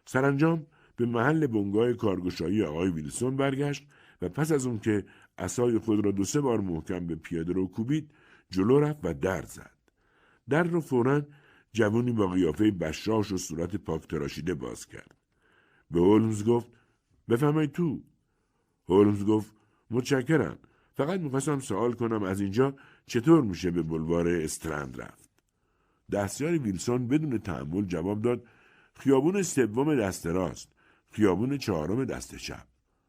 سرانجام به محل بنگاه کارگشایی آقای ویلسون برگشت و پس از اون که اسای خود را دو سه بار محکم به پیاده رو کوبید جلو رفت و در زد. در رو فورا جوانی با قیافه بشاش و صورت پاک تراشیده باز کرد. به هولمز گفت بفهمید تو. هولمز گفت متشکرم. فقط می‌خواستم سوال کنم از اینجا چطور میشه به بلوار استرند رفت. دستیار ویلسون بدون تحمل جواب داد خیابون سوم دست راست خیابون چهارم دست چپ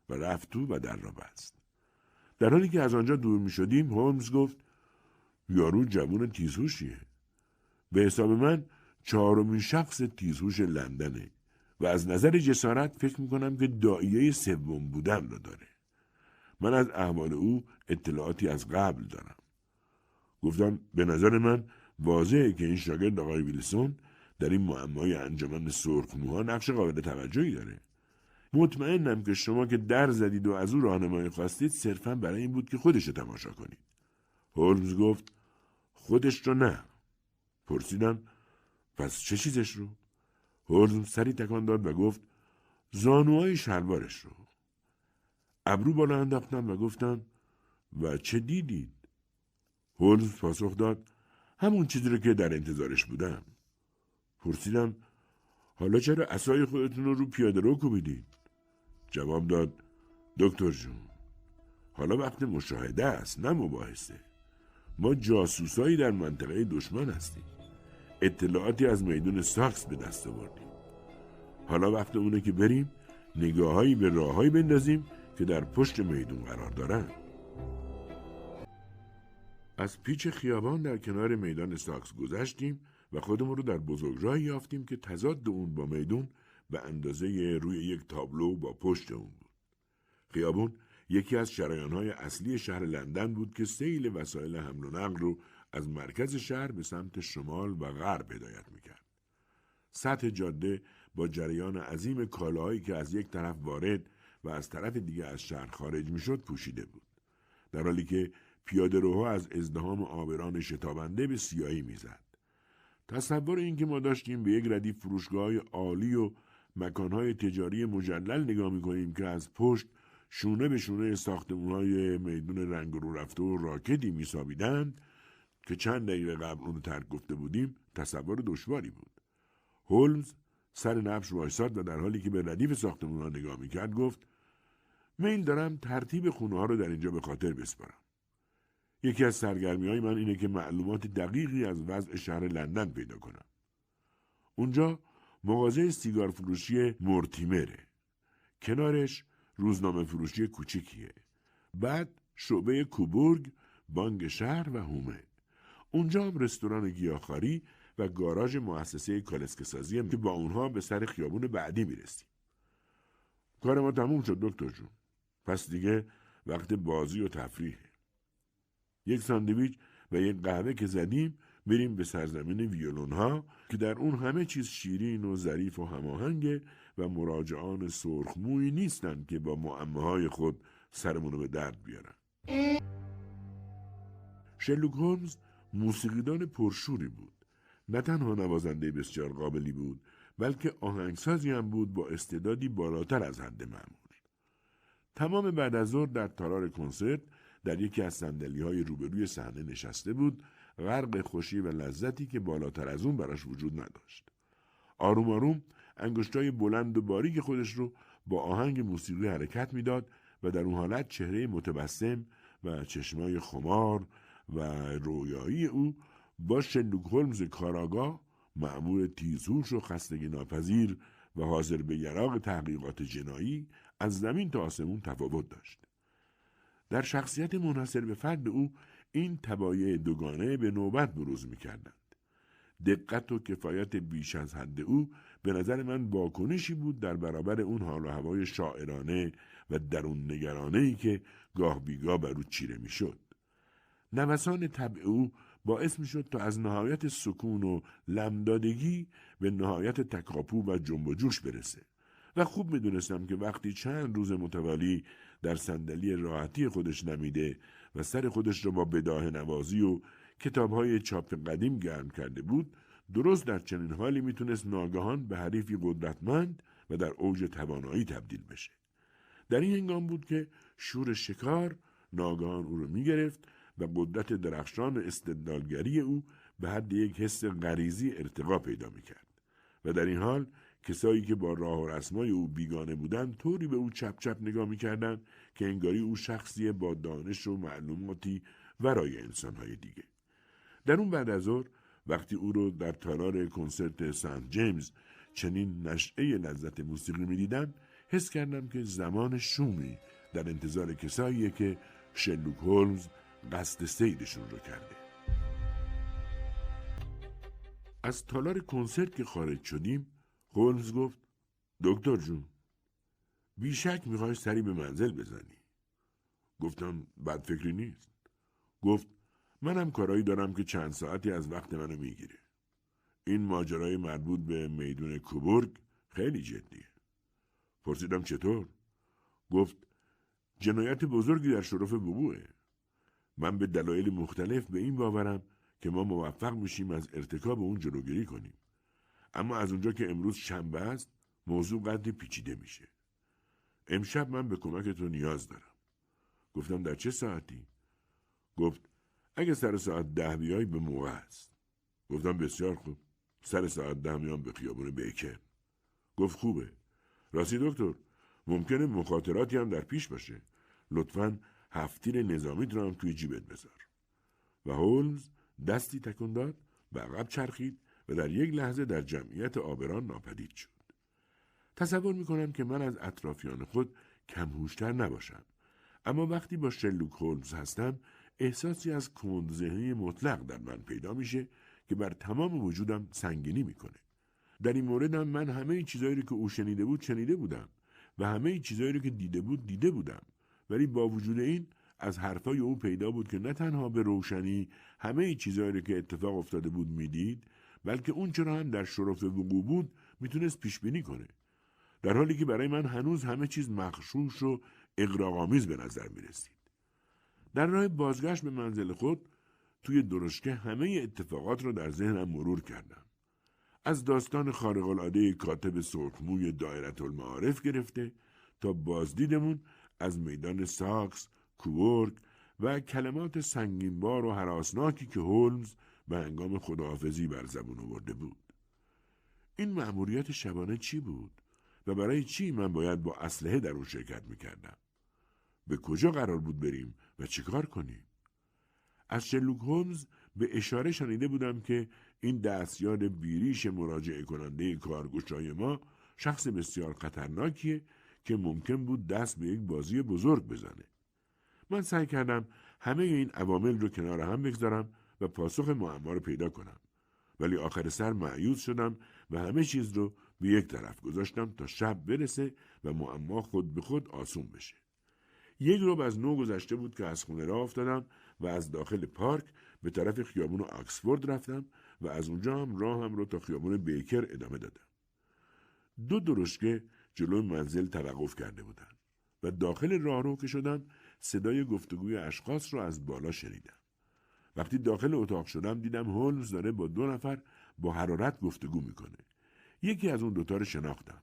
و رفت تو و در را بست. در حالی که از آنجا دور می شدیم هولمز گفت یارو جوون تیزهوشیه. به حساب من چهارمین شخص تیزهوش لندنه و از نظر جسارت فکر می کنم که دائیه سوم بودن را داره. من از احوال او اطلاعاتی از قبل دارم. گفتم به نظر من واضحه که این شاگرد آقای ویلسون در این معمای انجمن سرخموها نقش قابل توجهی داره. مطمئنم که شما که در زدید و از او راهنمایی خواستید صرفا برای این بود که خودش تماشا کنید. هولمز گفت خودش رو نه. پرسیدم پس چه چیزش رو؟ هولمز سری تکان داد و گفت زانوهای شلوارش رو. ابرو بالا انداختم و گفتم و چه دیدید؟ هولمز پاسخ داد همون چیزی رو که در انتظارش بودم. پرسیدم حالا چرا اسای خودتون رو رو پیاده رو کوبیدید؟ جواب داد دکتر جون حالا وقت مشاهده است نه مباحثه ما جاسوسایی در منطقه دشمن هستیم. اطلاعاتی از میدون ساکس به دست آوردیم. حالا وقت اونه که بریم نگاههایی به راههایی بندازیم که در پشت میدون قرار دارن. از پیچ خیابان در کنار میدان ساکس گذشتیم و خودمون رو در بزرگراهی یافتیم که تضاد اون با میدون به اندازه روی یک تابلو با پشت اون بود. خیابون یکی از شرایانهای اصلی شهر لندن بود که سیل وسایل حمل و نقل رو از مرکز شهر به سمت شمال و غرب هدایت می‌کرد. سطح جاده با جریان عظیم کالاهایی که از یک طرف وارد و از طرف دیگه از شهر خارج می‌شد پوشیده بود. در حالی که پیاده روها از ازدهام آبران شتابنده به سیاهی می‌زد. تصور اینکه ما داشتیم به یک ردیف فروشگاه عالی و مکانهای تجاری مجلل نگاه می‌کنیم که از پشت شونه به شونه ساختمانهای میدون رنگ رو رفته و راکتی میسابیدند که چند دقیقه قبل اونو ترک گفته بودیم تصور دشواری بود. هولمز سر نبش وایساد و در حالی که به ردیف ساختمون نگاه می‌کرد گفت میل دارم ترتیب خونه ها رو در اینجا به خاطر بسپارم. یکی از سرگرمی های من اینه که معلومات دقیقی از وضع شهر لندن پیدا کنم. اونجا مغازه سیگار فروشی مورتیمره. کنارش روزنامه فروشی کوچیکیه. بعد شعبه کوبورگ، بانک شهر و هومه. اونجا هم رستوران گیاهخواری و گاراژ مؤسسه کالسکه که با اونها به سر خیابون بعدی می‌رسیم. کار ما تموم شد دکتر جون. پس دیگه وقت بازی و تفریحه. یک ساندویچ و یک قهوه که زدیم بریم به سرزمین ویولون ها که در اون همه چیز شیرین و ظریف و هماهنگه و مراجعان سرخمویی نیستند که با معمه خود سرمونو به درد بیارن. شلوک هولمز موسیقیدان پرشوری بود. نه تنها نوازنده بسیار قابلی بود بلکه آهنگسازی هم بود با استعدادی بالاتر از حد معمول. تمام بعد از ظهر در تالار کنسرت در یکی از سندلی های روبروی صحنه نشسته بود غرق خوشی و لذتی که بالاتر از اون براش وجود نداشت. آروم آروم انگشتای بلند و باریک خودش رو با آهنگ موسیقی حرکت می‌داد و در اون حالت چهره متبسم و چشمای خمار و رویایی او با شلوک هولمز کاراگاه معمول تیزهوش و خستگی ناپذیر و حاضر به یراق تحقیقات جنایی از زمین تا آسمون تفاوت داشت. در شخصیت منحصر به فرد او این تبایع دوگانه به نوبت بروز می کردند. دقت و کفایت بیش از حد او به نظر من واکنشی بود در برابر اون حال و هوای شاعرانه و درون نگرانه ای که گاه بیگاه بر او چیره می شد. نوسان طبع او باعث می شد تا از نهایت سکون و لمدادگی به نهایت تکاپو و جنب و جوش برسه و خوب می دونستم که وقتی چند روز متوالی در صندلی راحتی خودش نمیده و سر خودش را با بداه نوازی و کتاب های چاپ قدیم گرم کرده بود درست در چنین حالی می‌تونست ناگهان به حریفی قدرتمند و در اوج توانایی تبدیل بشه. در این هنگام بود که شور شکار ناگهان او رو می‌گرفت و قدرت درخشان استدلالگری او به حد یک حس غریزی ارتقا پیدا می‌کرد و در این حال کسایی که با راه و رسمای او بیگانه بودند طوری به او چپ چپ نگاه می‌کردند که انگاری او شخصی با دانش و معلوماتی ورای انسانهای دیگه در اون بعد از وقتی او رو در تالار کنسرت سنت جیمز چنین نشعه لذت موسیقی می‌دیدم حس کردم که زمان شومی در انتظار کساییه که شلوک هولمز قصد سیدشون رو کرده. از تالار کنسرت که خارج شدیم هولمز گفت دکتر جون بیشک می‌خوای سری به منزل بزنی. گفتم بد فکری نیست. گفت منم کارایی دارم که چند ساعتی از وقت منو می‌گیره. این ماجرای مربوط به میدون کوبورگ خیلی جدیه. پرسیدم چطور؟ گفت جنایت بزرگی در شرف وقوعه من به دلایل مختلف به این باورم که ما موفق میشیم از ارتکاب اون جلوگیری کنیم. اما از اونجا که امروز شنبه است موضوع قدری پیچیده میشه. امشب من به کمک تو نیاز دارم. گفتم در چه ساعتی؟ گفت اگه سر ساعت ده بیای به موقع است گفتم بسیار خوب. سر ساعت ده میام به خیابون بیکر گفت خوبه. راستی دکتر ممکنه مخاطراتی هم در پیش باشه. لطفا هفتیر نظامیت رو هم توی جیبت بذار. و هولمز دستی تکون داد و عقب چرخید و در یک لحظه در جمعیت آبران ناپدید شد. تصور می‌کنم که من از اطرافیان خود کمهوشتر نباشم. اما وقتی با شلوک هولمز هستم احساسی از کند ذهنی مطلق در من پیدا میشه که بر تمام وجودم سنگینی می‌کنه. در این موردم من همه چیزایی رو که او شنیده بود شنیده بودم و همه چیزایی رو که دیده بود دیده بودم. ولی با وجود این از حرفای او پیدا بود که نه تنها به روشنی همه چیزایی رو که اتفاق افتاده بود می‌دید بلکه اون چرا هم در شرف وقوع بود می‌تونست پیش بینی کنه. در حالی که برای من هنوز همه چیز مخشوش و اقراغامیز به نظر می رسید. در راه بازگشت به منزل خود توی درشکه همه اتفاقات را در ذهنم مرور کردم. از داستان خارق‌العاده کاتب سرخموی دایرت المعارف گرفته تا بازدیدمون از میدان ساکس، کوورک و کلمات سنگینبار و حراسناکی که هولمز به هنگام خداحافظی بر زبون آورده بود. این مأموریت شبانه چی بود و برای چی من باید با اسلحه در اون شرکت می‌کردم؟ به کجا قرار بود بریم و چیکار کنیم؟ از شلوک هولمز به اشاره شنیده بودم که این دستیار بیریش مراجعه کننده کارگوشای ما شخص بسیار خطرناکیه که ممکن بود دست به یک بازی بزرگ بزنه. من سعی کردم همه این عوامل رو کنار هم بگذارم و پاسخ معما رو پیدا کنم. ولی آخر سر معیوز شدم و همه چیز رو به یک طرف گذاشتم تا شب برسه و معما خود به خود آسون بشه. یک روب از نو گذشته بود که از خونه را افتادم و از داخل پارک به طرف خیابون آکسفورد رفتم و از اونجا هم راهم رو تا خیابون بیکر ادامه دادم. دو درشکه جلوی منزل توقف کرده بودند و داخل راهرو که شدم صدای گفتگوی اشخاص رو از بالا شنیدم. وقتی داخل اتاق شدم دیدم هولمز داره با دو نفر با حرارت گفتگو می‌کنه. یکی از اون دوتا رو شناختم.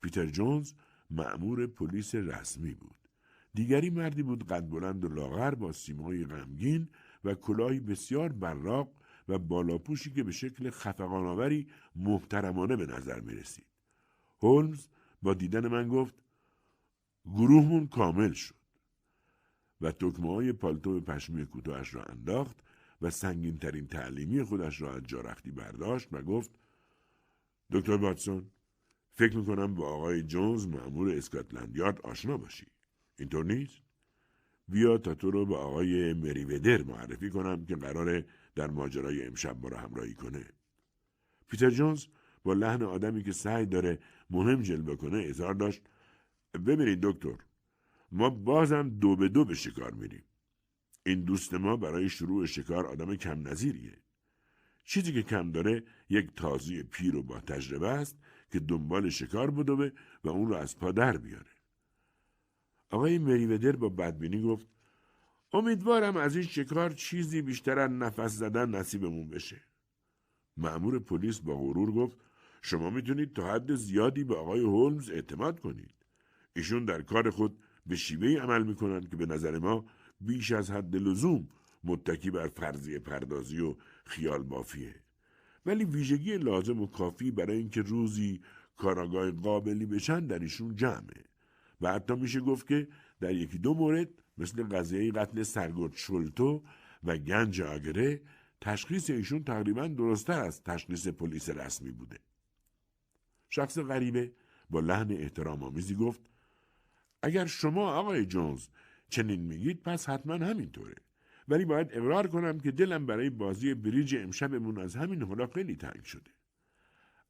پیتر جونز معمور پلیس رسمی بود. دیگری مردی بود قد بلند و لاغر با سیمای غمگین و کلاهی بسیار براق و بالاپوشی که به شکل خفقانآوری محترمانه به نظر می رسید. هولمز با دیدن من گفت گروهمون کامل شد و تکمه های پالتو پشمی کوتاهش را انداخت و سنگین ترین تعلیمی خودش را از جارختی برداشت و گفت دکتر باتسون فکر می‌کنم با آقای جونز معمول اسکاتلند یارد آشنا باشی اینطور نیست بیا تا تو رو به آقای مریودر معرفی کنم که قراره در ماجرای امشب ما را همراهی کنه پیتر جونز با لحن آدمی که سعی داره مهم جلوه کنه اظهار داشت ببینید دکتر ما بازم دو به دو به شکار میریم این دوست ما برای شروع شکار آدم کم نظیریه. چیزی که کم داره یک تازی پیر و با تجربه است که دنبال شکار بدوه و اون رو از پا در بیاره. آقای مریودر با بدبینی گفت امیدوارم از این شکار چیزی بیشتر از نفس زدن نصیبمون بشه. معمور پلیس با غرور گفت شما می‌تونید تا حد زیادی به آقای هولمز اعتماد کنید. ایشون در کار خود به شیوهی عمل می‌کنند که به نظر ما بیش از حد لزوم متکی بر فرضی پردازی و خیال بافیه. ولی ویژگی لازم و کافی برای اینکه روزی کاراگاه قابلی بشن در ایشون جمعه و حتی میشه گفت که در یکی دو مورد مثل قضیه قتل سرگرد شلتو و گنج آگره تشخیص ایشون تقریبا درستتر از تشخیص پلیس رسمی بوده. شخص غریبه با لحن احترام آمیزی گفت اگر شما آقای جونز چنین میگید پس حتما همینطوره. ولی باید اقرار کنم که دلم برای بازی بریج امشبمون از همین حالا خیلی تنگ شده.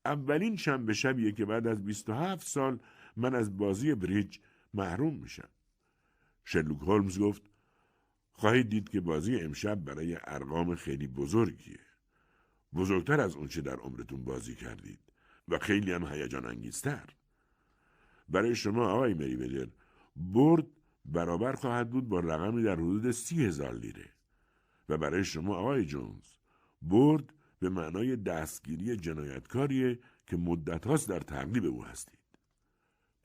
اولین شنبه شبیه که بعد از 27 سال من از بازی بریج محروم میشم. شرلوک هولمز گفت خواهید دید که بازی امشب برای ارقام خیلی بزرگیه. بزرگتر از اونچه در عمرتون بازی کردید و خیلی هم هیجان انگیزتر. برای شما آقای مریودر برد برابر خواهد بود با رقمی در حدود سی هزار لیره و برای شما آقای جونز برد به معنای دستگیری جنایتکاریه که مدت هاست در تعقیب او هستید.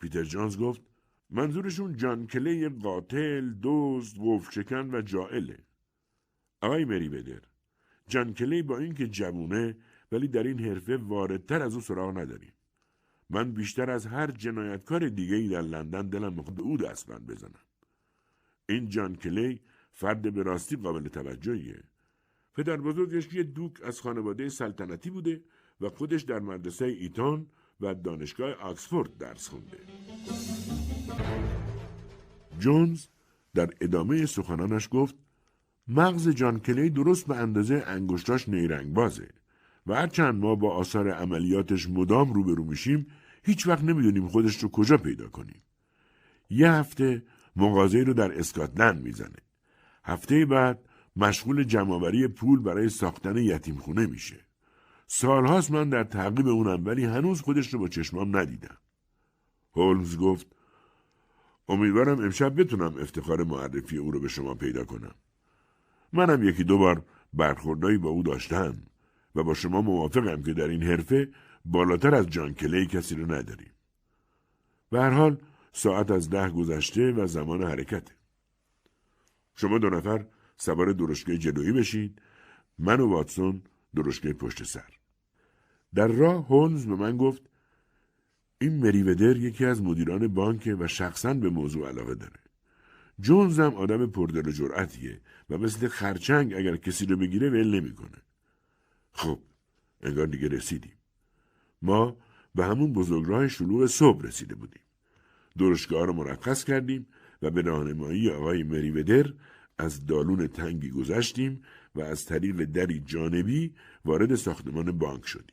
پیتر جونز گفت منظورشون جان کلی قاتل، دوست، شکن و جائله. آقای مری بدر جان کلی با اینکه جوونه ولی در این حرفه واردتر از او سراغ نداریم. من بیشتر از هر جنایتکار دیگه ای در لندن دلم می‌خواد به او دستبند بزنم. این جان کلی فرد به راستی قابل توجهیه. پدر بزرگش یه دوک از خانواده سلطنتی بوده و خودش در مدرسه ایتان و دانشگاه آکسفورد درس خونده. جونز در ادامه سخنانش گفت مغز جان کلی درست به اندازه انگشتاش نیرنگ بازه و هرچند ما با آثار عملیاتش مدام روبرو میشیم هیچ وقت نمی‌دونیم خودش رو کجا پیدا کنیم. یه هفته مغازه رو در اسکاتلند می‌زنه. هفته بعد مشغول جمعآوری پول برای ساختن یتیم خونه میشه. سالهاست من در تعقیب اونم ولی هنوز خودش رو با چشمام ندیدم. هولمز گفت امیدوارم امشب بتونم افتخار معرفی او رو به شما پیدا کنم. منم یکی دو بار برخوردایی با او داشتم و با شما موافقم که در این حرفه بالاتر از جان کلی کسی رو نداریم. به حال ساعت از ده گذشته و زمان حرکته. شما دو نفر سوار درشگاه جلویی بشید من و واتسون درشگاه پشت سر. در راه هونز به من گفت این مریودر یکی از مدیران بانک و شخصا به موضوع علاقه داره. جونز هم آدم پردل و جرأتیه و مثل خرچنگ اگر کسی رو بگیره ول نمی‌کنه. خب انگار دیگه رسیدیم. ما به همون بزرگراه شلوغ صبح رسیده بودیم. درشگاه رو مرخص کردیم و به راهنمایی آقای مریودر از دالون تنگی گذشتیم و از طریق دری جانبی وارد ساختمان بانک شدیم.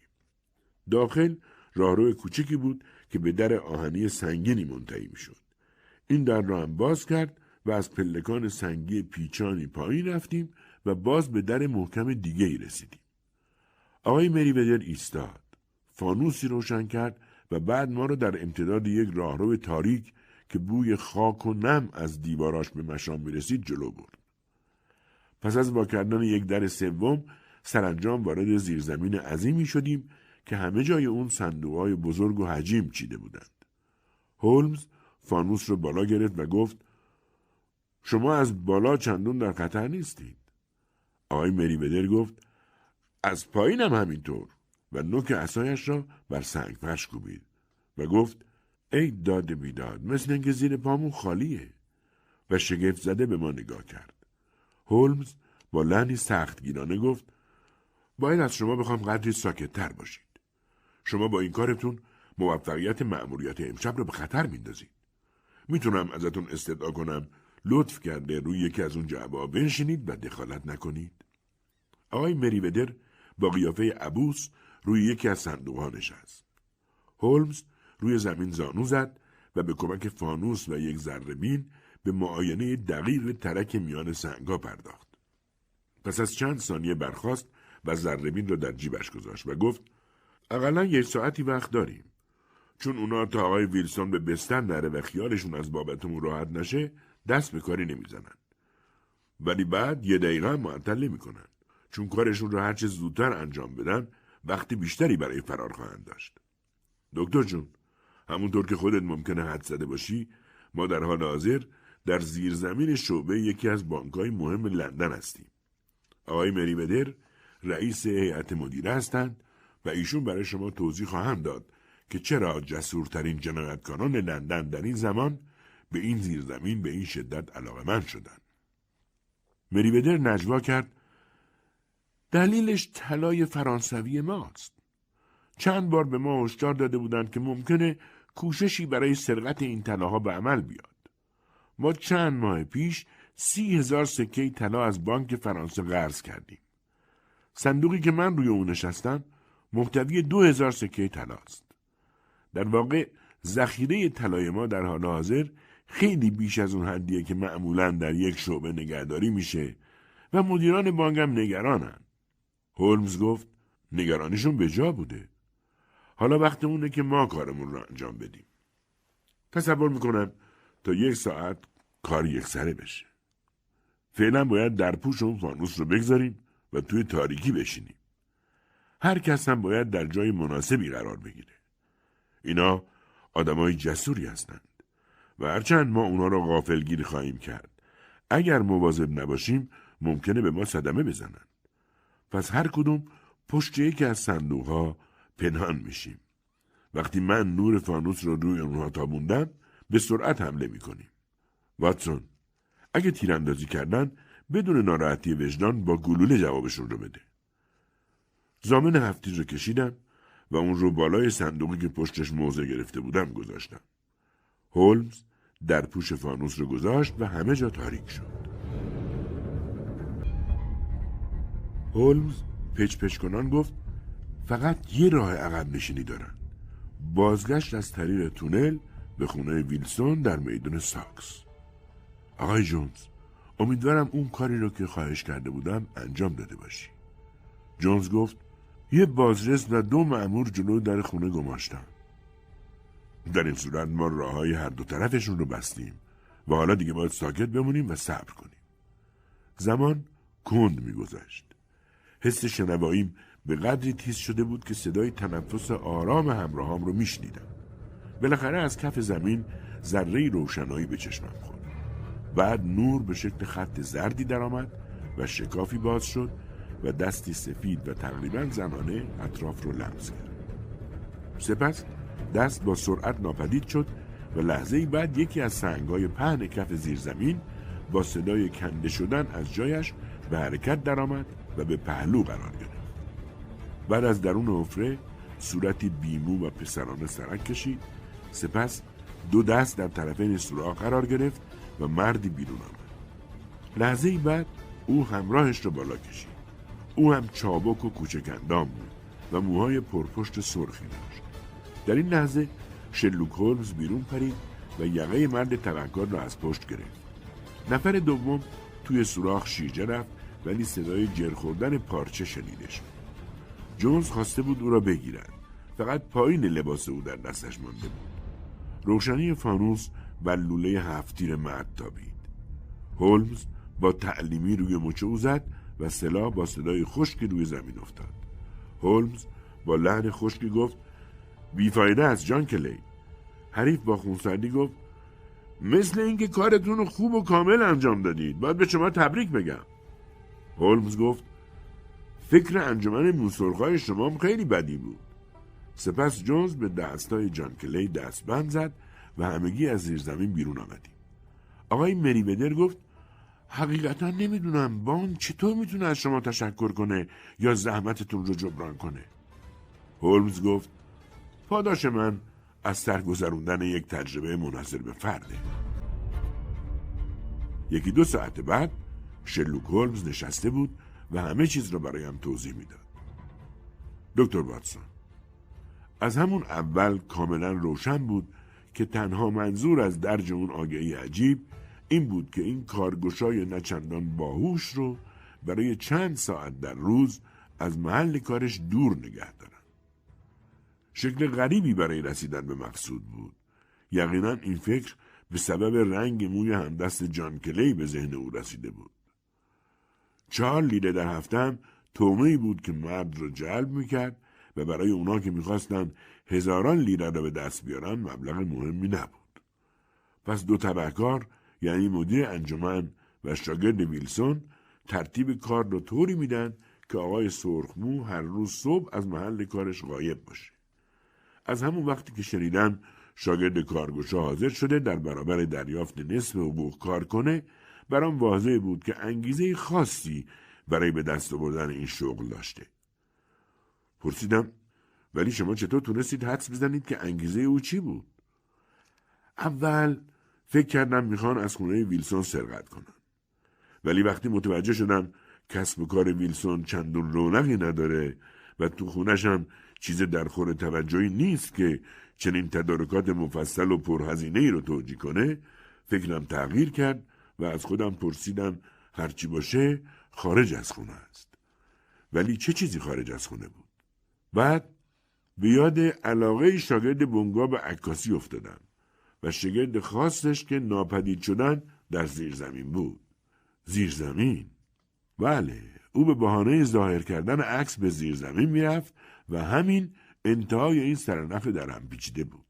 داخل راهرو کوچکی بود که به در آهنی سنگینی منتهی می‌شد. این در را هم باز کرد و از پلکان سنگی پیچانی پایین رفتیم و باز به در محکم دیگه ای رسیدیم. آقای مریودر ایستاد. فانوسی روشن کرد و بعد ما را در امتداد یک راهرو تاریک که بوی خاک و نم از دیواراش به مشام می‌رسید جلو برد. پس از با کردن یک در سوم سرانجام وارد زیرزمین عظیمی شدیم که همه جای اون صندوقهای بزرگ و حجیم چیده بودند. هولمز فانوس رو بالا گرفت و گفت شما از بالا چندون در خطر نیستید. آقای مریودر گفت از پایینم همینطور و نوک اسایش را بر سنگ فرش کوبید و گفت ای داد بیداد مثل اینکه زیر پامون خالیه و شگفت زده به ما نگاه کرد. هولمز با لحنی سختگیرانه گفت باید از شما بخوام قدری ساکتتر باشید. شما با این کارتون موفقیت مأموریت امشب رو به خطر میندازید. می‌تونم ازتون استدعا کنم لطف کرده روی یکی از اون جعبه بنشینید و دخالت نکنید. آقای مریودر با قیافه عبوس روی یکی از صندوق نشست. هولمز روی زمین زانو زد و به کمک فانوس و یک ذره به معاینه دقیق ترک میان سنگا پرداخت. پس از چند ثانیه برخاست و ذره را در جیبش گذاشت و گفت اقلا یک ساعتی وقت داریم. چون اونا تا آقای ویلسون به بستن نره و خیالشون از بابتمون راحت نشه دست به کاری نمی‌زنن. ولی بعد یه دقیقه هم معطل چون کارشون رو هرچه زودتر انجام بدن وقتی بیشتری برای فرار خواهند داشت دکتر جون همونطور که خودت ممکنه حد زده باشی ما در حال حاضر در زیرزمین شعبه یکی از بانکهای مهم لندن هستیم آقای مری بدر رئیس هیئت مدیره هستند و ایشون برای شما توضیح خواهند داد که چرا جسورترین جنایتکاران لندن در این زمان به این زیرزمین به این شدت علاقه من شدن. مریبدر نجوا کرد دلیلش طلای فرانسوی ماست. چند بار به ما هشدار داده بودند که ممکنه کوششی برای سرقت این طلاها به عمل بیاد. ما چند ماه پیش سی هزار سکه طلا از بانک فرانسه قرض کردیم. صندوقی که من روی اون نشستم محتوی دو هزار سکه طلاست. در واقع ذخیره طلای ما در حال حاضر خیلی بیش از اون حدیه که معمولا در یک شعبه نگهداری میشه و مدیران بانکم نگرانن. هولمز گفت نگرانیشون به جا بوده. حالا وقت اونه که ما کارمون رو انجام بدیم. تصور می‌کنم تا یک ساعت کار یک سره بشه. فعلا باید در پوش اون فانوس رو بگذاریم و توی تاریکی بشینیم. هر کس هم باید در جای مناسبی قرار بگیره. اینا آدمای جسوری هستند. و هرچند ما اونا رو غافلگیر خواهیم کرد. اگر مواظب نباشیم ممکنه به ما صدمه بزنند پس هر کدوم پشت یکی از صندوق ها پنهان میشیم. وقتی من نور فانوس رو روی اونها تابوندم به سرعت حمله می‌کنیم. واتسون اگه تیراندازی کردن بدون ناراحتی وجدان با گلوله جوابشون رو بده. زامن هفتیز رو کشیدم و اون رو بالای صندوقی که پشتش موضع گرفته بودم گذاشتم. هولمز در پوش فانوس رو گذاشت و همه جا تاریک شد. هولمز پچ پچ کنان گفت فقط یه راه عقب نشینی دارن. بازگشت از طریق تونل به خونه ویلسون در میدون ساکس. آقای جونز امیدوارم اون کاری رو که خواهش کرده بودم انجام داده باشی. جونز گفت یه بازرس و دو معمور جلو در خونه گماشتن. در این صورت ما راه های هر دو طرفشون رو بستیم و حالا دیگه باید ساکت بمونیم و صبر کنیم. زمان کند میگذشت. حس شنواییم به قدری تیز شده بود که صدای تنفس آرام همراهام رو میشنیدم. بالاخره از کف زمین ذره روشنایی به چشمم خورد. بعد نور به شکل خط زردی درآمد و شکافی باز شد و دستی سفید و تقریبا زنانه اطراف رو لمس کرد. سپس دست با سرعت ناپدید شد و لحظه بعد یکی از سنگای پهن کف زیرزمین با صدای کنده شدن از جایش به حرکت درآمد و به پهلو قرار گرفت. بعد از درون حفره صورتی بیمو و پسرانه سرک کشید سپس دو دست در طرفین سوراخ قرار گرفت و مردی بیرون آمد لحظه بعد او همراهش را بالا کشید او هم چابک و کوچک اندام بود و موهای پرپشت سرخی داشت. در این لحظه شلوک هولمز بیرون پرید و یقه مرد تبهکار را از پشت گرفت. نفر دوم توی سوراخ شیرجه رفت ولی صدای جر خوردن پارچه شنیده شد. جونز خواسته بود او را بگیرد. فقط پایین لباس او در دستش مانده بود. روشنی فانوس و لوله هفتیر مرد تابید. هولمز با تعلیمی روی مچه او زد و سلا با صدای خشکی روی زمین افتاد. هولمز با لحن خشکی گفت بیفایده از جان کلی. حریف با خونسردی گفت مثل اینکه کارتون رو خوب و کامل انجام دادید. باید به شما تبریک بگم. هولمز گفت فکر انجمن موسرخای شما خیلی بدی بود. سپس جونز به دستای جان کلی دست بند زد و همگی از زیر زمین بیرون آمدیم. آقای مری گفت حقیقتا نمی‌دونم. بان چطور می‌تونه از شما تشکر کنه یا زحمتتون رو جبران کنه؟ هولمز گفت پاداش من از سرگذروندن یک تجربه منحصر به فرده. یکی دو ساعت بعد شلوک هولمز نشسته بود و همه چیز را برایم توضیح می‌داد. دکتر واتسون از همون اول کاملا روشن بود که تنها منظور از درج اون آگهی عجیب این بود که این کارگشای نچندان باهوش رو برای چند ساعت در روز از محل کارش دور نگه دارن. شکل غریبی برای رسیدن به مقصود بود. یقینا این فکر به سبب رنگ موی همدست جان کلی به ذهن او رسیده بود. چهار لیره در هفتم تومه بود که مرد را جلب می‌کرد و برای اونا که می‌خواستند هزاران لیره را به دست بیارن مبلغ مهمی نبود. پس دو تبهکار یعنی مدیر انجمن و شاگرد ویلسون ترتیب کار را طوری میدن که آقای سرخمو هر روز صبح از محل کارش غایب باشه. از همون وقتی که شنیدم شاگرد کارگوشا حاضر شده در برابر دریافت نصف حقوق کار کنه برام واضح بود که انگیزه خاصی برای به دست آوردن این شغل داشته. پرسیدم ولی شما چطور تونستید حدس بزنید که انگیزه او چی بود؟ اول فکر کردم می‌خوان از خونه ویلسون سرقت کنن. ولی وقتی متوجه شدم کسب و کار ویلسون چندون رونقی نداره و تو خونش هم چیز در خور توجهی نیست که چنین تدارکات مفصل و پرهزینه ای رو توجیه کنه فکرم تغییر کرد و از خودم پرسیدم هرچی باشه خارج از خونه است. ولی چه چیزی خارج از خونه بود؟ بعد به یاد علاقه شاگرد بونگا به عکاسی افتادم و شگرد خاصش که ناپدید شدن در زیر زمین بود. زیر زمین؟ بله او به بهانه ظاهر کردن عکس به زیر زمین می‌رفت و همین انتهای این سرنخ در هم پیچیده بود.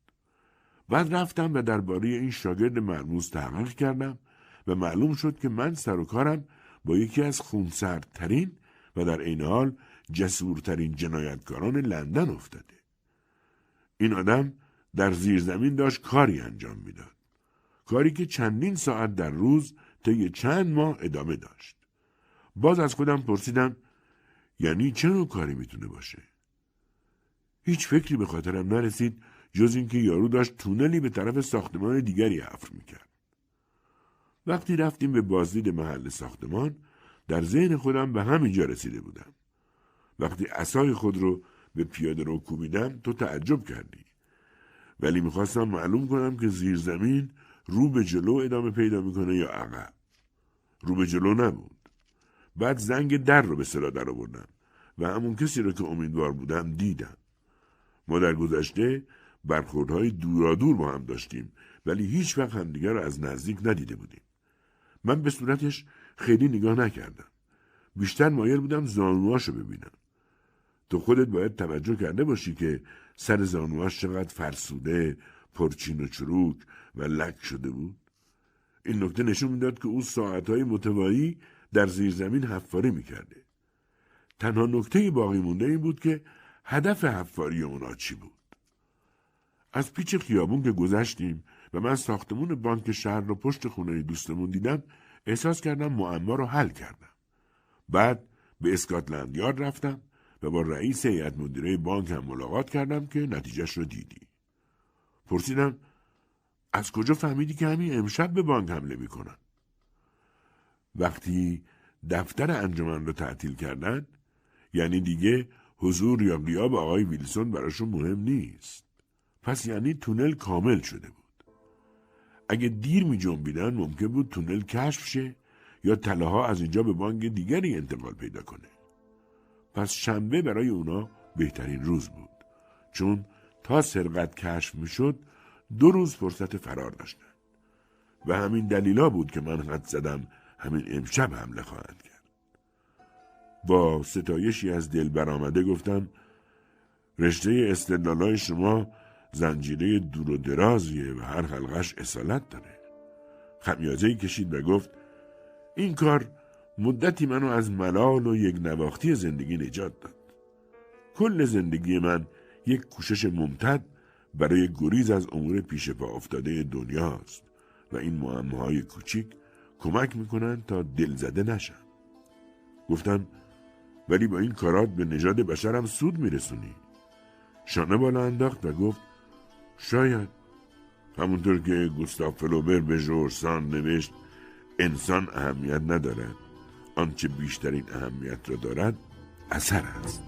بعد رفتم و درباره این شاگرد مرموز تحقیق کردم و معلوم شد که من سر و کارم با یکی از خونسردترین و در این حال جسورترین جنایتکاران لندن افتاده. این آدم در زیر زمین داشت کاری انجام می‌داد. کاری که چندین ساعت در روز طی چند ماه ادامه داشت. باز از خودم پرسیدم یعنی چه نوع کاری می‌تونه باشه؟ هیچ فکری به خاطرم نرسید جز اینکه یارو داشت تونلی به طرف ساختمان دیگری حفر می‌کرد. وقتی رفتیم به بازدید محل ساختمان در ذهن خودم به همینجا رسیده بودم. وقتی اسای خود رو به پیاده رو کوبیدم تو تعجب کردی. ولی می‌خواستم معلوم کنم که زیر زمین رو به جلو ادامه پیدا می‌کنه یا عقب. رو به جلو نبود. بعد زنگ در رو به صدا در آوردم و همون کسی رو که امیدوار بودم دیدم. ما در گذشته برخوردهای دورادور با هم داشتیم ولی هیچ وقت همدیگر رو از نزدیک ندیده بودیم. من به صورتش خیلی نگاه نکردم. بیشتر مایل بودم زانوهاشو ببینم. تو خودت باید توجه کرده باشی که سر زانوهاش چقدر فرسوده، پرچین و چروک و لک شده بود. این نکته نشون می‌داد که او ساعتهای متوایی در زیر زمین حفاری می‌کرده. تنها نکته باقی مونده این بود که هدف حفاری اونا چی بود. از پیچ خیابون که گذشتیم و من ساختمون بانک شهر رو پشت خونه دوستمون دیدم احساس کردم معما رو حل کردم. بعد به اسکاتلند یارد رفتم و با رئیس هیئت مدیره بانک هم ملاقات کردم که نتیجهش رو دیدی. پرسیدم از کجا فهمیدی که همین امشب به بانک حمله می‌کنن؟ وقتی دفتر انجمن رو تعطیل کردن یعنی دیگه حضور یا غیاب آقای ویلسون براشون مهم نیست. پس یعنی تونل کامل شده بود. اگه دیر می جنبیدن ممکن بود تونل کشف شه یا تله از اینجا به بانک دیگری انتقال پیدا کنه. پس شنبه برای اونا بهترین روز بود. چون تا سرقت کشف می شد دو روز فرصت فرار داشتن. و همین دلیلا بود که من حد زدم همین امشب حمله خواهند کرد. با ستایشی از دل برآمده گفتم رشته استدلالای شما زنجیره دور و درازیه و هر حلقش اصالت داره. خمیازه کشید و گفت این کار مدتی منو از ملال و یک نواختی زندگی نجات داد. کل زندگی من یک کوشش ممتد برای گریز از امور پیش پا افتاده دنیاست و این معماهای کوچیک کمک می‌کنن تا دل زده نشن. گفتم ولی با این کارات به نژاد بشرم سود میرسونی. شانه بالا انداخت و گفت شاید همونطور که گوستاف فلوبر به جورسان نوشت انسان اهمیت ندارد آنچه بیشترین اهمیت را دارد اثر است.